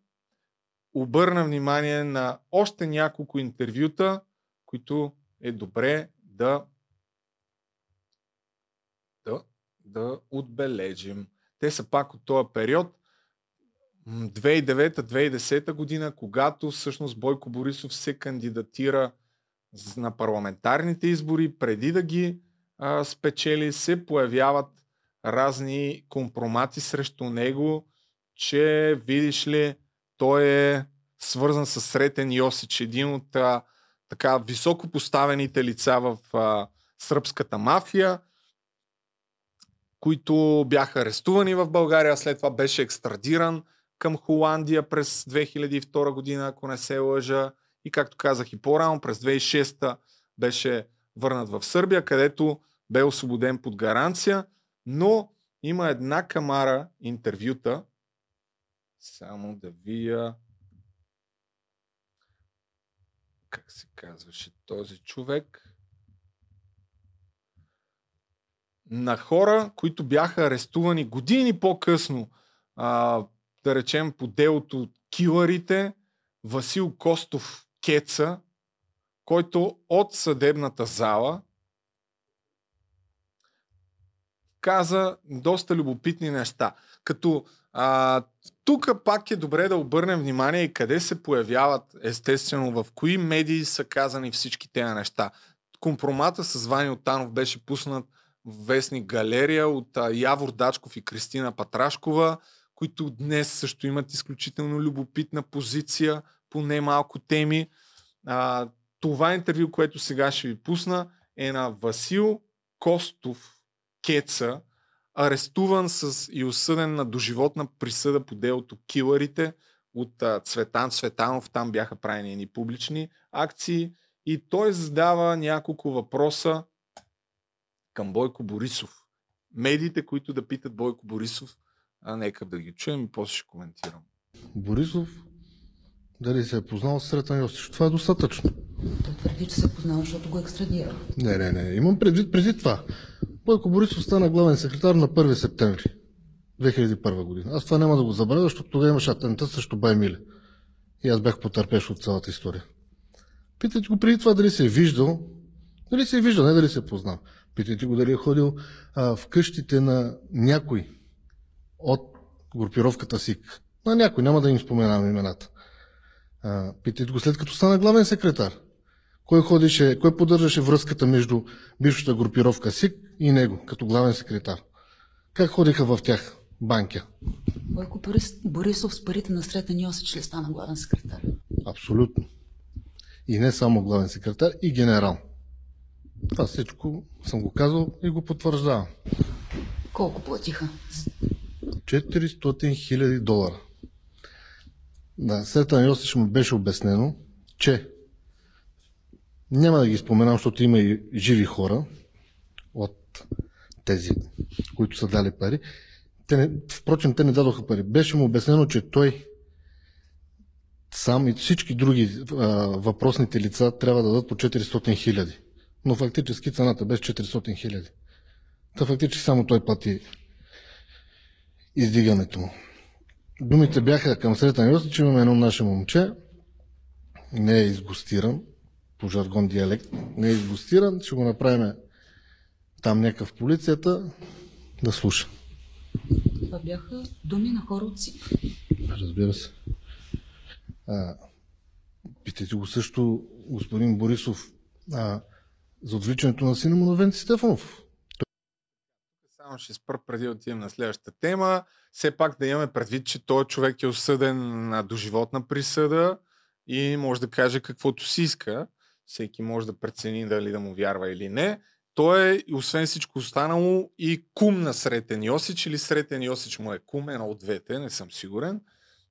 обърна внимание на още няколко интервюта, които е добре да, да, да отбележим. Те са пак от този период. 2009-2010 година, когато всъщност Бойко Борисов се кандидатира на парламентарните избори, преди да ги а, спечели, се появяват разни компромати срещу него, че видиш ли, той е свързан с Сретен Йосич, един от а, така високо поставените лица в а, сръбската мафия, които бяха арестувани в България, след това беше екстрадиран към Холандия през 2002 година, ако не се лъжа. И както казах и по-рано, през 2006 беше върнат в Сърбия, където бе освободен под гаранция, но има една камара интервюта. Само да вия как се казваше този човек, на хора, които бяха арестувани години по-късно, а, да речем по делото от киларите, Васил Костов Кеца, който от съдебната зала каза доста любопитни неща. Като тук пак е добре да обърнем внимание и къде се появяват, естествено, в кои медии са казани всички тези неща. Компромата с Вани Отанов беше пуснат в вестник Галерия от а, Явор Дачков и Кристина Патрашкова, които днес също имат изключително любопитна позиция по немалко теми. А, това интервю, което сега ще ви пусна, е на Васил Костов Кеца, арестуван с и осъден на доживотна присъда по делото Киларите от а, Цветан Цветанов. Там бяха правени ни публични акции. И той задава няколко въпроса към Бойко Борисов. Медиите, които да питат Бойко Борисов, а нека да ги чуем и после ще коментирам. Борисов дали се е познал с Сретан Йосич. Това е достатъчно. Той твърди, че се е познал, защото го екстрадира. Не, не, не. Имам предвид преди това. Бойко Борисов стана главен секретар на 1 септември 2001 година. Аз това няма да го забравя, защото тогава имаше атентат срещу Баймиле. И аз бях потърпеш от цялата история. Питайте го преди това дали се е виждал, дали се е виждал, не дали се е познал. Питайте го дали е ходил а, в къщите на някой от групировката СИК. На някой, няма да им споменавам имената. А, питайте го след като стана главен секретар. Кой ходеше, кой поддържаше връзката между бившата групировка СИК и него, като главен секретар? Как ходиха в тях банки? Бойко Борис, Борисов с парите на Сретен Йосич ли стана главен секретар? Абсолютно. И не само главен секретар, и генерал. Това всичко съм го казал и го потвърждавам. Колко платиха? 400 хиляди долара. Да, Сретен Йосич му беше обяснено, че няма да ги споменам, защото има и живи хора от тези, които са дали пари. Те не, впрочем, те не дадоха пари. Беше му обяснено, че той сам и всички други а, въпросните лица трябва да дадат по 400 хиляди. Но фактически цената беше 400 хиляди. Та фактически само той плати издигането му. Думите бяха към Сретен Йосиф, че имаме едно наше момче, не е изгостиран, по жаргон диалект, не е изгостиран, ще го направим там някакъв полицията да слуша. Това бяха думи на хора от СИК. Разбира се. А, питайте го също господин Борисов а, за отвличането на сина му на Венци Стефанов. Само ще спра преди да отидем на следващата тема. Все пак да имаме предвид, че този човек е осъден на доживотна присъда и може да каже каквото си иска. Всеки може да прецени дали да му вярва или не. Той е, освен всичко останало, и кум на Сретен Йосич, или Сретен Йосич му е кум, едно от двете, не съм сигурен.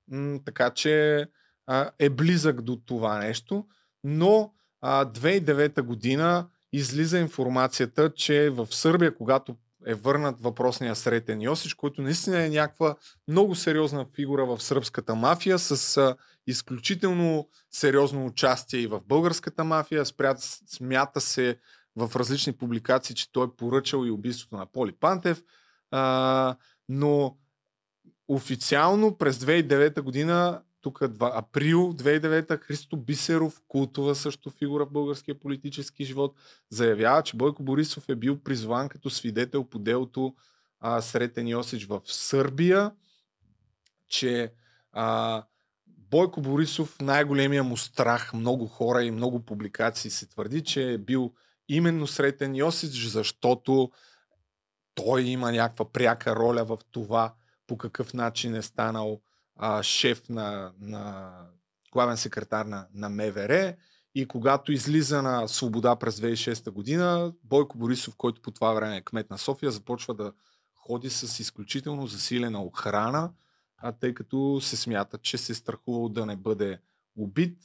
М- така че а, е близък до това нещо. Но а, 2009 година излиза информацията, че в Сърбия, когато е върнат въпросния Сретен Йосич, който наистина е някаква много сериозна фигура в сръбската мафия, с а, изключително сериозно участие и в българската мафия. Спрят, смята се в различни публикации, че той е поръчал и убийството на Поли Пантев. А, но официално през 2009 година тук април 2009 Христо Бисеров, култова също фигура в българския политически живот, заявява, че Бойко Борисов е бил призван като свидетел по делото а, Сретен Йосич в Сърбия, че а, Бойко Борисов, най-големия му страх, много хора и много публикации се твърди, че е бил именно Сретен Йосич, защото той има някаква пряка роля в това по какъв начин е станал а, шеф на, на главен секретар на, на МВР и когато излиза на свобода през 2006 година, Бойко Борисов, който по това време е кмет на София, започва да ходи с изключително засилена охрана, а тъй като се смята, че се е страхувал да не бъде убит.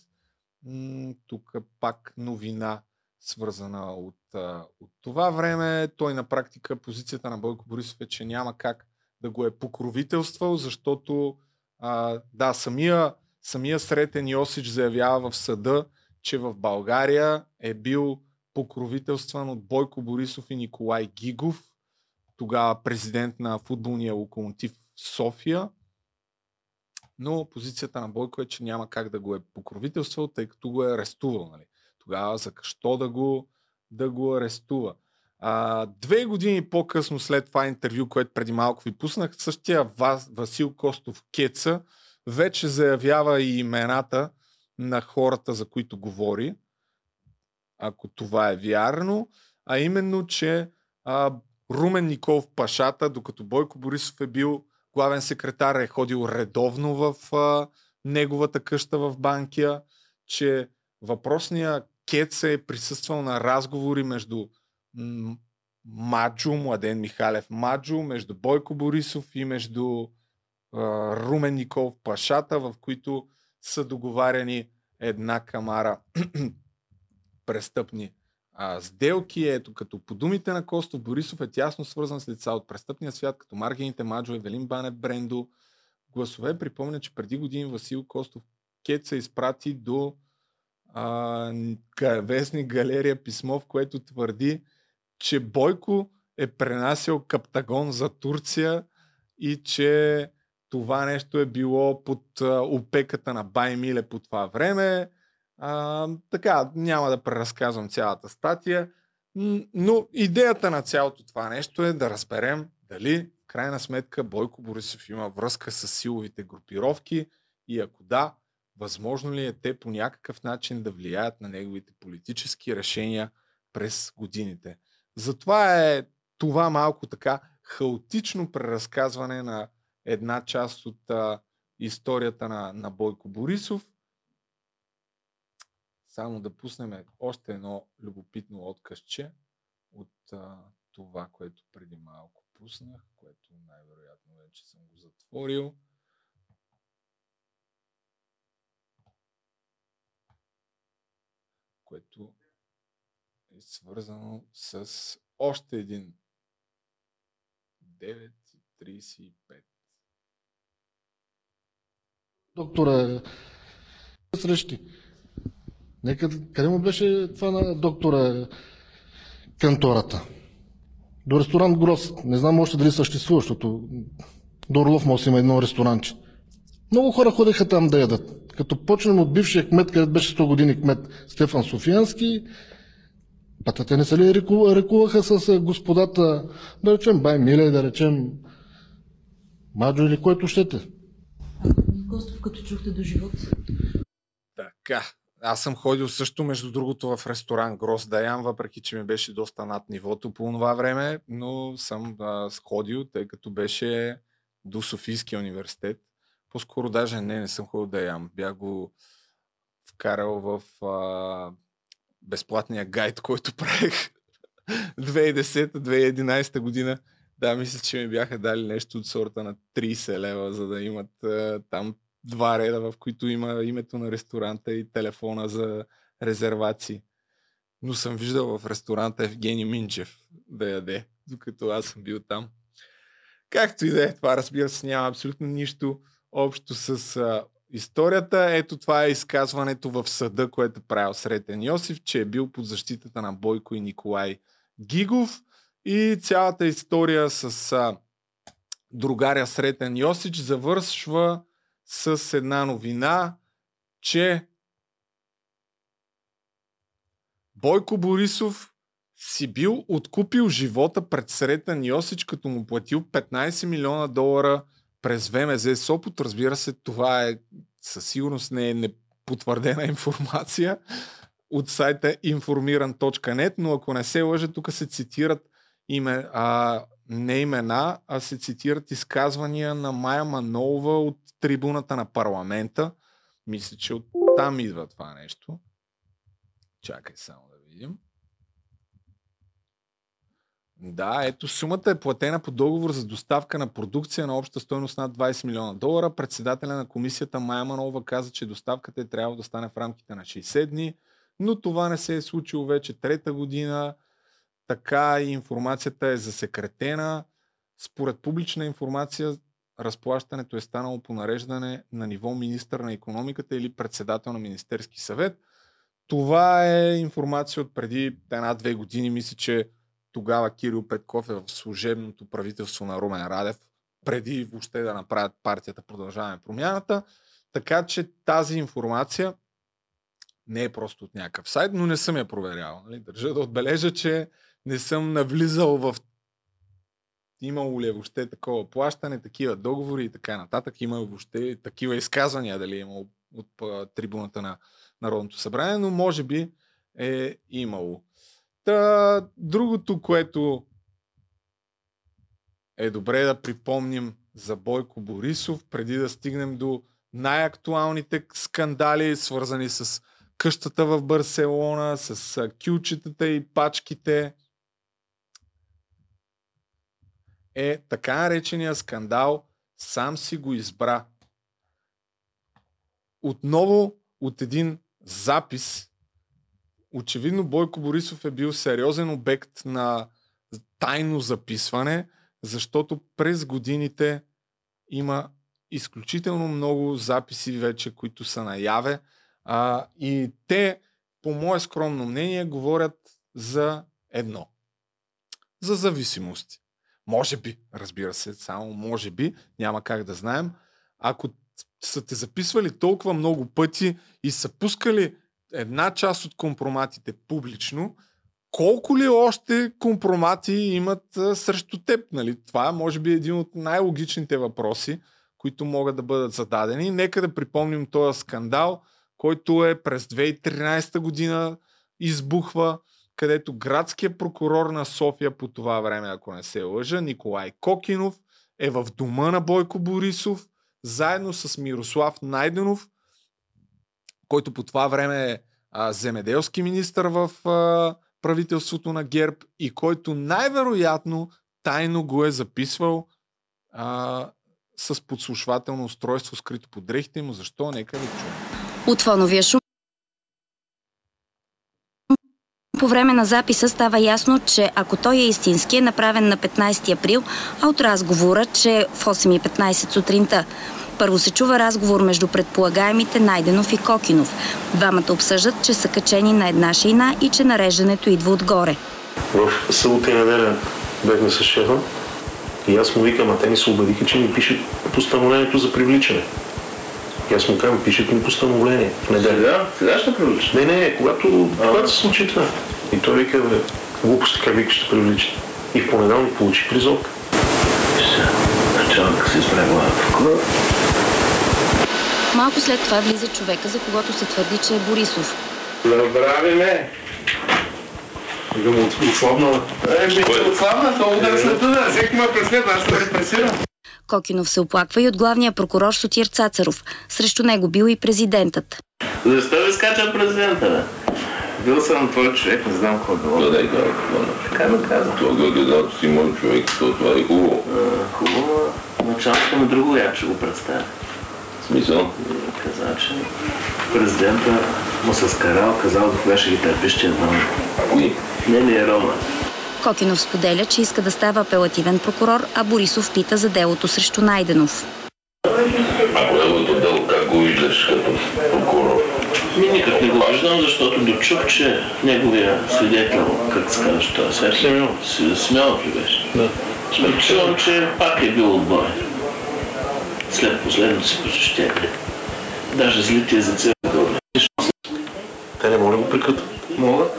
Тук пак новина свързана от, от това време. Той на практика позицията на Бойко Борисов е, че няма как да го е покровителствал, защото а, да, самия, самия Сретен Йосич заявява в съда, че в България е бил покровителстван от Бойко Борисов и Николай Гигов, тогава президент на футболния локомотив София. Но позицията на Бойко е, че няма как да го е покровителствал, тъй като го е арестувал. Нали? Тогава защо да го, да го арестува? А, две години по-късно след това интервю, което преди малко ви пуснах, същия Вас, Васил Костов Кеца вече заявява и имената на хората, за които говори, ако това е вярно, а именно, че а, Румен Николов Пашата, докато Бойко Борисов е бил главен секретар, е ходил редовно в а, неговата къща в Банкия, че въпросния Кец е присъствал на разговори между Маджо, Младен Михалев Маджо, между Бойко Борисов и между а, Румен Николов Пашата, в които са договаряни една камара <clears throat> престъпни а, сделки. Ето като по думите на Костов, Борисов е тясно свързан с лица от престъпния свят, като Маргините Маджо, Евелин Банев, Брендо. Гласове припомня, че преди години Васил Костов Кет се изпрати до а, вестник Галерия писмо, в което твърди, че Бойко е пренасял каптагон за Турция и че това нещо е било под опеката на Бай Миле по това време. А, така, няма да преразказвам цялата статия, но идеята на цялото това нещо е да разберем дали в крайна сметка Бойко Борисов има връзка с силовите групировки и ако да, възможно ли е те по някакъв начин да влияят на неговите политически решения през годините. Затова е това малко така хаотично преразказване на една част от а, историята на, на Бойко Борисов. Само да пуснем още едно любопитно откъсче от а, това, което преди малко пуснах, което най-вероятно вече съм го затворил. Което е свързано с още един 9.35 доктора срещи. Нека, къде му беше това на доктора кантората? До ресторант Грос. Не знам още дали съществува, защото до Орлов може има едно ресторанче. Много хора ходеха там да ядат. Като почнем от бившия кмет, където беше 100 години кмет Стефан Софиянски, пата те не се ли рекуваха с господата, да речем Бай Миле, да речем Маджо или който щете. Костов, като чухте до живот? Така. Аз съм ходил също, между другото, в ресторант Грос да ям, въпреки че ми беше доста над нивото по това време, но съм а, сходил, тъй като беше до Софийския университет. По-скоро даже не, не съм ходил да ям. Бях го вкарал в а, безплатния гайд, който <laughs> правих 2010-2011 година. Да, мисля, че ми бяха дали нещо от сорта на 30 лева, за да имат а, там два реда, в които има името на ресторанта и телефона за резервации. Но съм виждал в ресторанта Евгений Минчев да яде, докато аз съм бил там. Както и да е, това разбира се няма абсолютно нищо общо с а, историята. Ето това е изказването в съда, което е правил Сретен Йосиф, че е бил под защитата на Бойко и Николай Гигов. И цялата история с а, другаря Сретен Йосич завършва с една новина, че Бойко Борисов си бил откупил живота пред Сретен Йосич, като му платил 15 милиона долара през ВМЗ Сопот. Разбира се, това е със сигурност не е непотвърдена <laughs> информация. от сайта informiran.net, но ако не се лъжа, тук се цитират име, а, не имена, а се цитират изказвания на Майя Манолова от трибуната на парламента. Мисля, че от там идва това нещо. Чакай само да видим. Да, ето сумата е платена по договор за доставка на продукция на обща стоеност над 20 милиона долара. Председателя на комисията Майя Манова каза, че доставката е трябвало да стане в рамките на 60 дни, но това не се е случило вече трета година. Така и информацията е засекретена. Според публична информация, разплащането е станало по нареждане на ниво министър на економиката или председател на Министерски съвет. Това е информация от преди една-две години. Мисля, че тогава Кирил Петков е в служебното правителство на Румен Радев, преди въобще да направят партията Продължаваме промяната. Така че тази информация не е просто от някакъв сайт, но не съм я проверял. Нали? Държа да отбележа, че не съм навлизал в имало ли е въобще такова плащане, такива договори и така нататък. Има въобще такива изказвания, дали е имало от трибуната на Народното събрание, но може би е имало. Та, другото, което е добре да припомним за Бойко Борисов, преди да стигнем до най-актуалните скандали, свързани с къщата в Барселона, с кючетата и пачките, е така наречения скандал сам си го избра. Отново от един запис очевидно Бойко Борисов е бил сериозен обект на тайно записване, защото през годините има изключително много записи вече, които са наяве. А, и те, по мое скромно мнение, говорят за едно. За зависимости. Може би, разбира се, само може би, няма как да знаем. Ако са те записвали толкова много пъти и са пускали една част от компроматите публично, колко ли още компромати имат срещу теб? Нали? Това е, може би, един от най-логичните въпроси, които могат да бъдат зададени. Нека да припомним този скандал, който е през 2013 година избухва, където градският прокурор на София по това време, ако не се лъжа, Николай Кокинов, е в дома на Бойко Борисов, заедно с Мирослав Найденов, който по това време е а, земеделски министр в а, правителството на ГЕРБ и който най-вероятно тайно го е записвал а, с подслушвателно устройство, скрито под дрехите му. Защо? Нека да чуем. От фоновия шум по време на записа става ясно, че ако той е истински, е направен на 15 април, а от разговора, че в 8.15 сутринта. Първо се чува разговор между предполагаемите Найденов и Кокинов. Двамата обсъждат, че са качени на една шейна и че нареждането идва отгоре. В събота и неделя бехме с шефа и аз му викам, а те ми се убедиха, че ми пишат постановлението за привличане. И аз му казвам, пишат ми постановление в неделя. Сега? Сега ще привличат? Не, не, когато, когато се случи това. И той вика, бе, глупости, как вика ще привличат. И в понеделник получи призовка. Началника се изпрегва прокурор. Малко след това влиза човека, за когото се твърди, че е Борисов. Забрави ме. Да му отслабнала. Е, се отслабна, то удар след удар. Всеки ме преследва, аз се репресирам. Кокинов се оплаква и от главния прокурор Сотир Цацаров. Срещу него бил и президентът. Защо ви скача президента, бе? Бил съм твой човек, не знам какво било. Да, да, да. Така ме каза. Това го е казал, че си мой човек, то това е хубаво. Хубаво, началото ми друго я ще го представя. Смисъл? Каза, че президента му се скарал, казал до кога ще ги търпиш, че е знам. Кои? Не ми е Рома. Кокинов споделя, че иска да става апелативен прокурор, а Борисов пита за делото срещу Найденов. А голямото дело как го виждаш като прокурор? Ми никак не го виждам, защото дочух, че неговия свидетел, как се казваш това, Смелов. Смелов ли беше? Да. Чувам, че пак е бил отбой. След последното си посещение. Даже злите езици е Те не могат да го прекътат. Могат.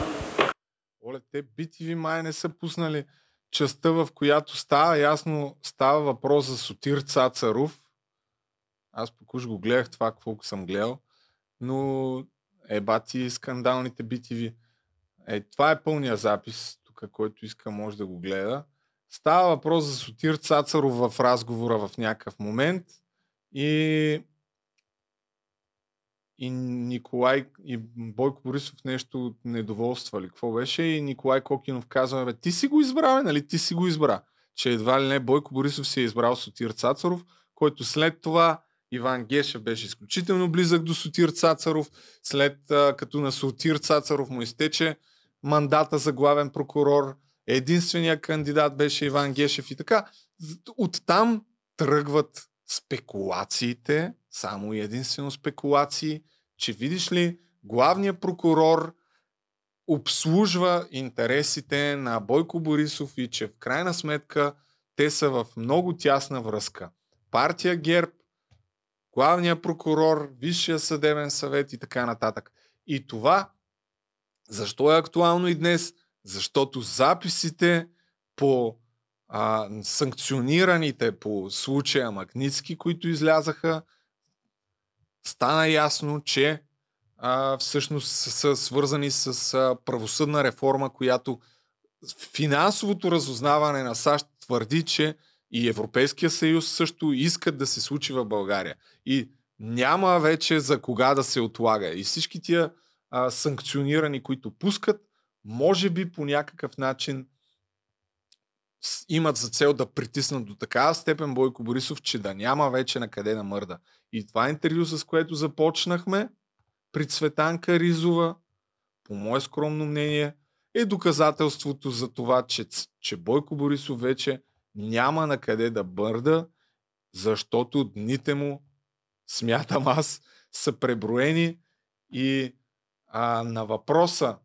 Оле, те BTV май не са пуснали частта, в която става ясно, става въпрос за Сотир Цацаров. Аз поку го гледах това, какво съм гледал. Но ебати скандалните BTV. Е, това е пълния запис, тук, който иска може да го гледа. Става въпрос за Сотир Цацаров в разговора в някакъв момент и и Николай и Бойко Борисов нещо недоволствали. Какво беше? И Николай Кокинов казва, бе, ти си го избра, бе, нали? Ти си го избра. Че едва ли не Бойко Борисов си е избрал Сотир Цацаров, който след това Иван Гешев беше изключително близък до Сотир Цацаров. След като на Сотир Цацаров му изтече мандата за главен прокурор, единственият кандидат беше Иван Гешев и така. Оттам тръгват спекулациите, само и единствено спекулации, че видиш ли, главният прокурор обслужва интересите на Бойко Борисов и че в крайна сметка те са в много тясна връзка. Партия ГЕРБ, главният прокурор, Висшия съдебен съвет и така нататък. И това, защо е актуално и днес? Защото записите по а, санкционираните по случая Магницки, които излязаха, стана ясно, че а, всъщност са свързани с а, правосъдна реформа, която финансовото разузнаване на САЩ твърди, че и Европейския съюз също искат да се случи в България. И няма вече за кога да се отлага. И всички тия а, санкционирани, които пускат, може би по някакъв начин имат за цел да притиснат до такава степен Бойко Борисов, че да няма вече на къде да мърда. И това интервю, с което започнахме при Цветанка Ризова, по мое скромно мнение, е доказателството за това, че, че Бойко Борисов вече няма на къде да бърда, защото дните му, смятам аз, са преброени и а, на въпроса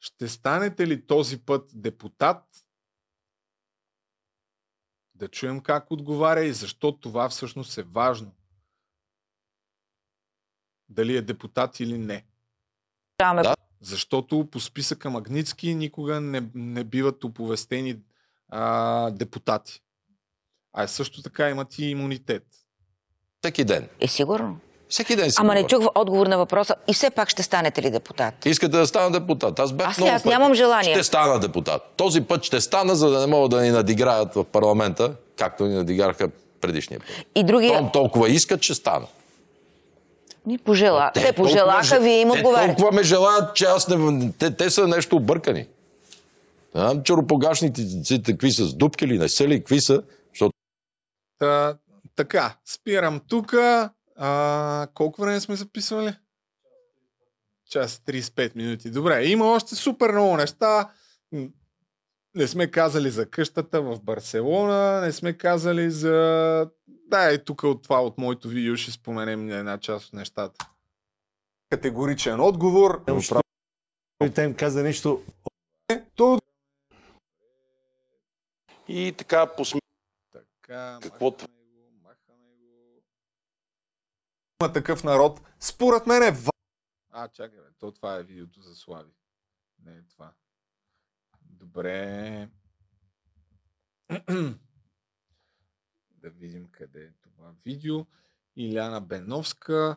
ще станете ли този път депутат, да чуем как отговаря и защо това всъщност е важно. Дали е депутат или не. Да. Защото по списъка Магницки никога не, не биват оповестени а, депутати. А също така имат и имунитет. Всеки ден. Е, сигурно. Всеки ден си Ама не чух отговор на въпроса. И все пак ще станете ли депутат? Искате да стана депутат. Аз бях Аз много аз нямам желание. Ще стана депутат. Този път ще стана, за да не могат да ни надиграят в парламента, както ни надиграха предишния път. И другия... Том толкова искат, че стана. Ни пожела. Те, толкова пожелаха, же- вие им те отговаряте. толкова ме желаят, че аз не... Те, те са нещо объркани. Не знам, черопогашните какви са, с дупки ли, не са ли, какви са, защото Та, така, спирам тук. А, колко време сме записвали? Час 35 минути. Добре, има още супер много неща. Не сме казали за къщата в Барселона, не сме казали за... Да, и тук от това, от моето видео ще споменем една част от нещата. Категоричен отговор. Той им каза нещо. То... И така посме... Така, Каквото има такъв народ. Според мен е... А, чакай, бе, то това е видеото за Слави. Не е това. Добре. <clears throat> да видим къде е това видео. Иляна Беновска.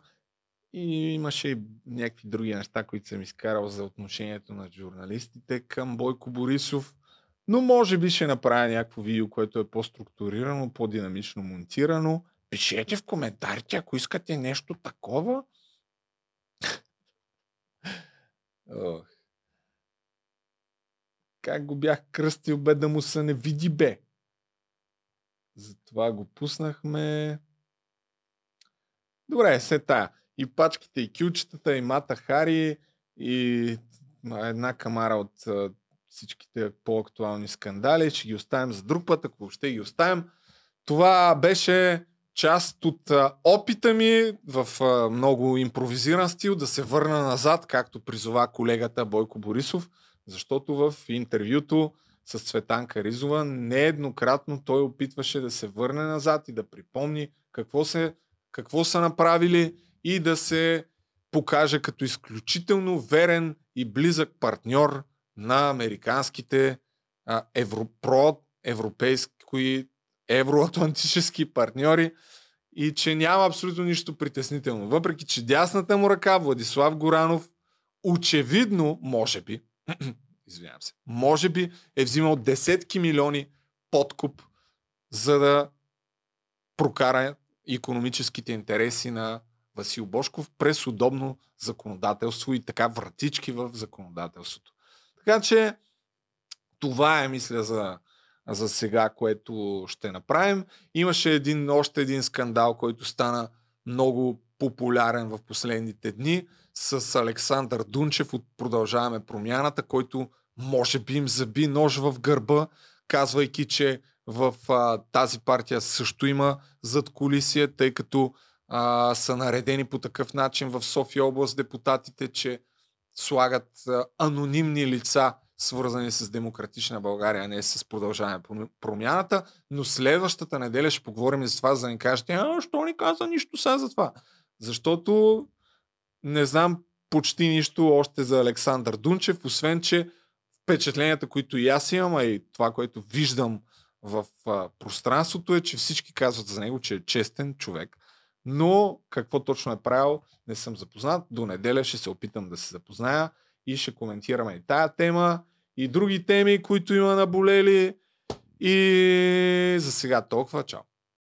И имаше и някакви други неща, които съм изкарал за отношението на журналистите към Бойко Борисов. Но може би ще направя някакво видео, което е по-структурирано, по-динамично монтирано. Пишете в коментарите, ако искате нещо такова. Ох. Как го бях кръстил, бе да му се не види, бе. Затова го пуснахме. Добре, се тая. И пачките, и кючетата, и Мата Хари, и една камара от всичките по-актуални скандали. Ще ги оставим за друг път, ако ще ги оставим. Това беше част от а, опита ми в а, много импровизиран стил да се върна назад, както призова колегата Бойко Борисов, защото в интервюто с Цветанка Ризова нееднократно той опитваше да се върне назад и да припомни какво, се, какво са направили и да се покаже като изключително верен и близък партньор на американските а, евро, проевропейски евроатлантически партньори и че няма абсолютно нищо притеснително. Въпреки, че дясната му ръка, Владислав Горанов, очевидно, може би, <clears throat> извинявам се, може би е взимал десетки милиони подкуп, за да прокара економическите интереси на Васил Бошков през удобно законодателство и така вратички в законодателството. Така че това е, мисля, за, за сега, което ще направим. Имаше един, още един скандал, който стана много популярен в последните дни с Александър Дунчев от Продължаваме промяната, който може би им заби нож в гърба, казвайки, че в а, тази партия също има зад колисия, тъй като а, са наредени по такъв начин в София област депутатите, че слагат а, анонимни лица, свързани с демократична България, а не с продължаване промяната. Но следващата неделя ще поговорим за това, за да ни кажете, а, що ни каза нищо сега за това? Защото не знам почти нищо още за Александър Дунчев, освен, че впечатленията, които и аз имам, а и това, което виждам в а, пространството е, че всички казват за него, че е честен човек, но какво точно е правил, не съм запознат. До неделя ще се опитам да се запозная и ще коментираме и тая тема, и други теми, които има наболели. И за сега толкова. Чао!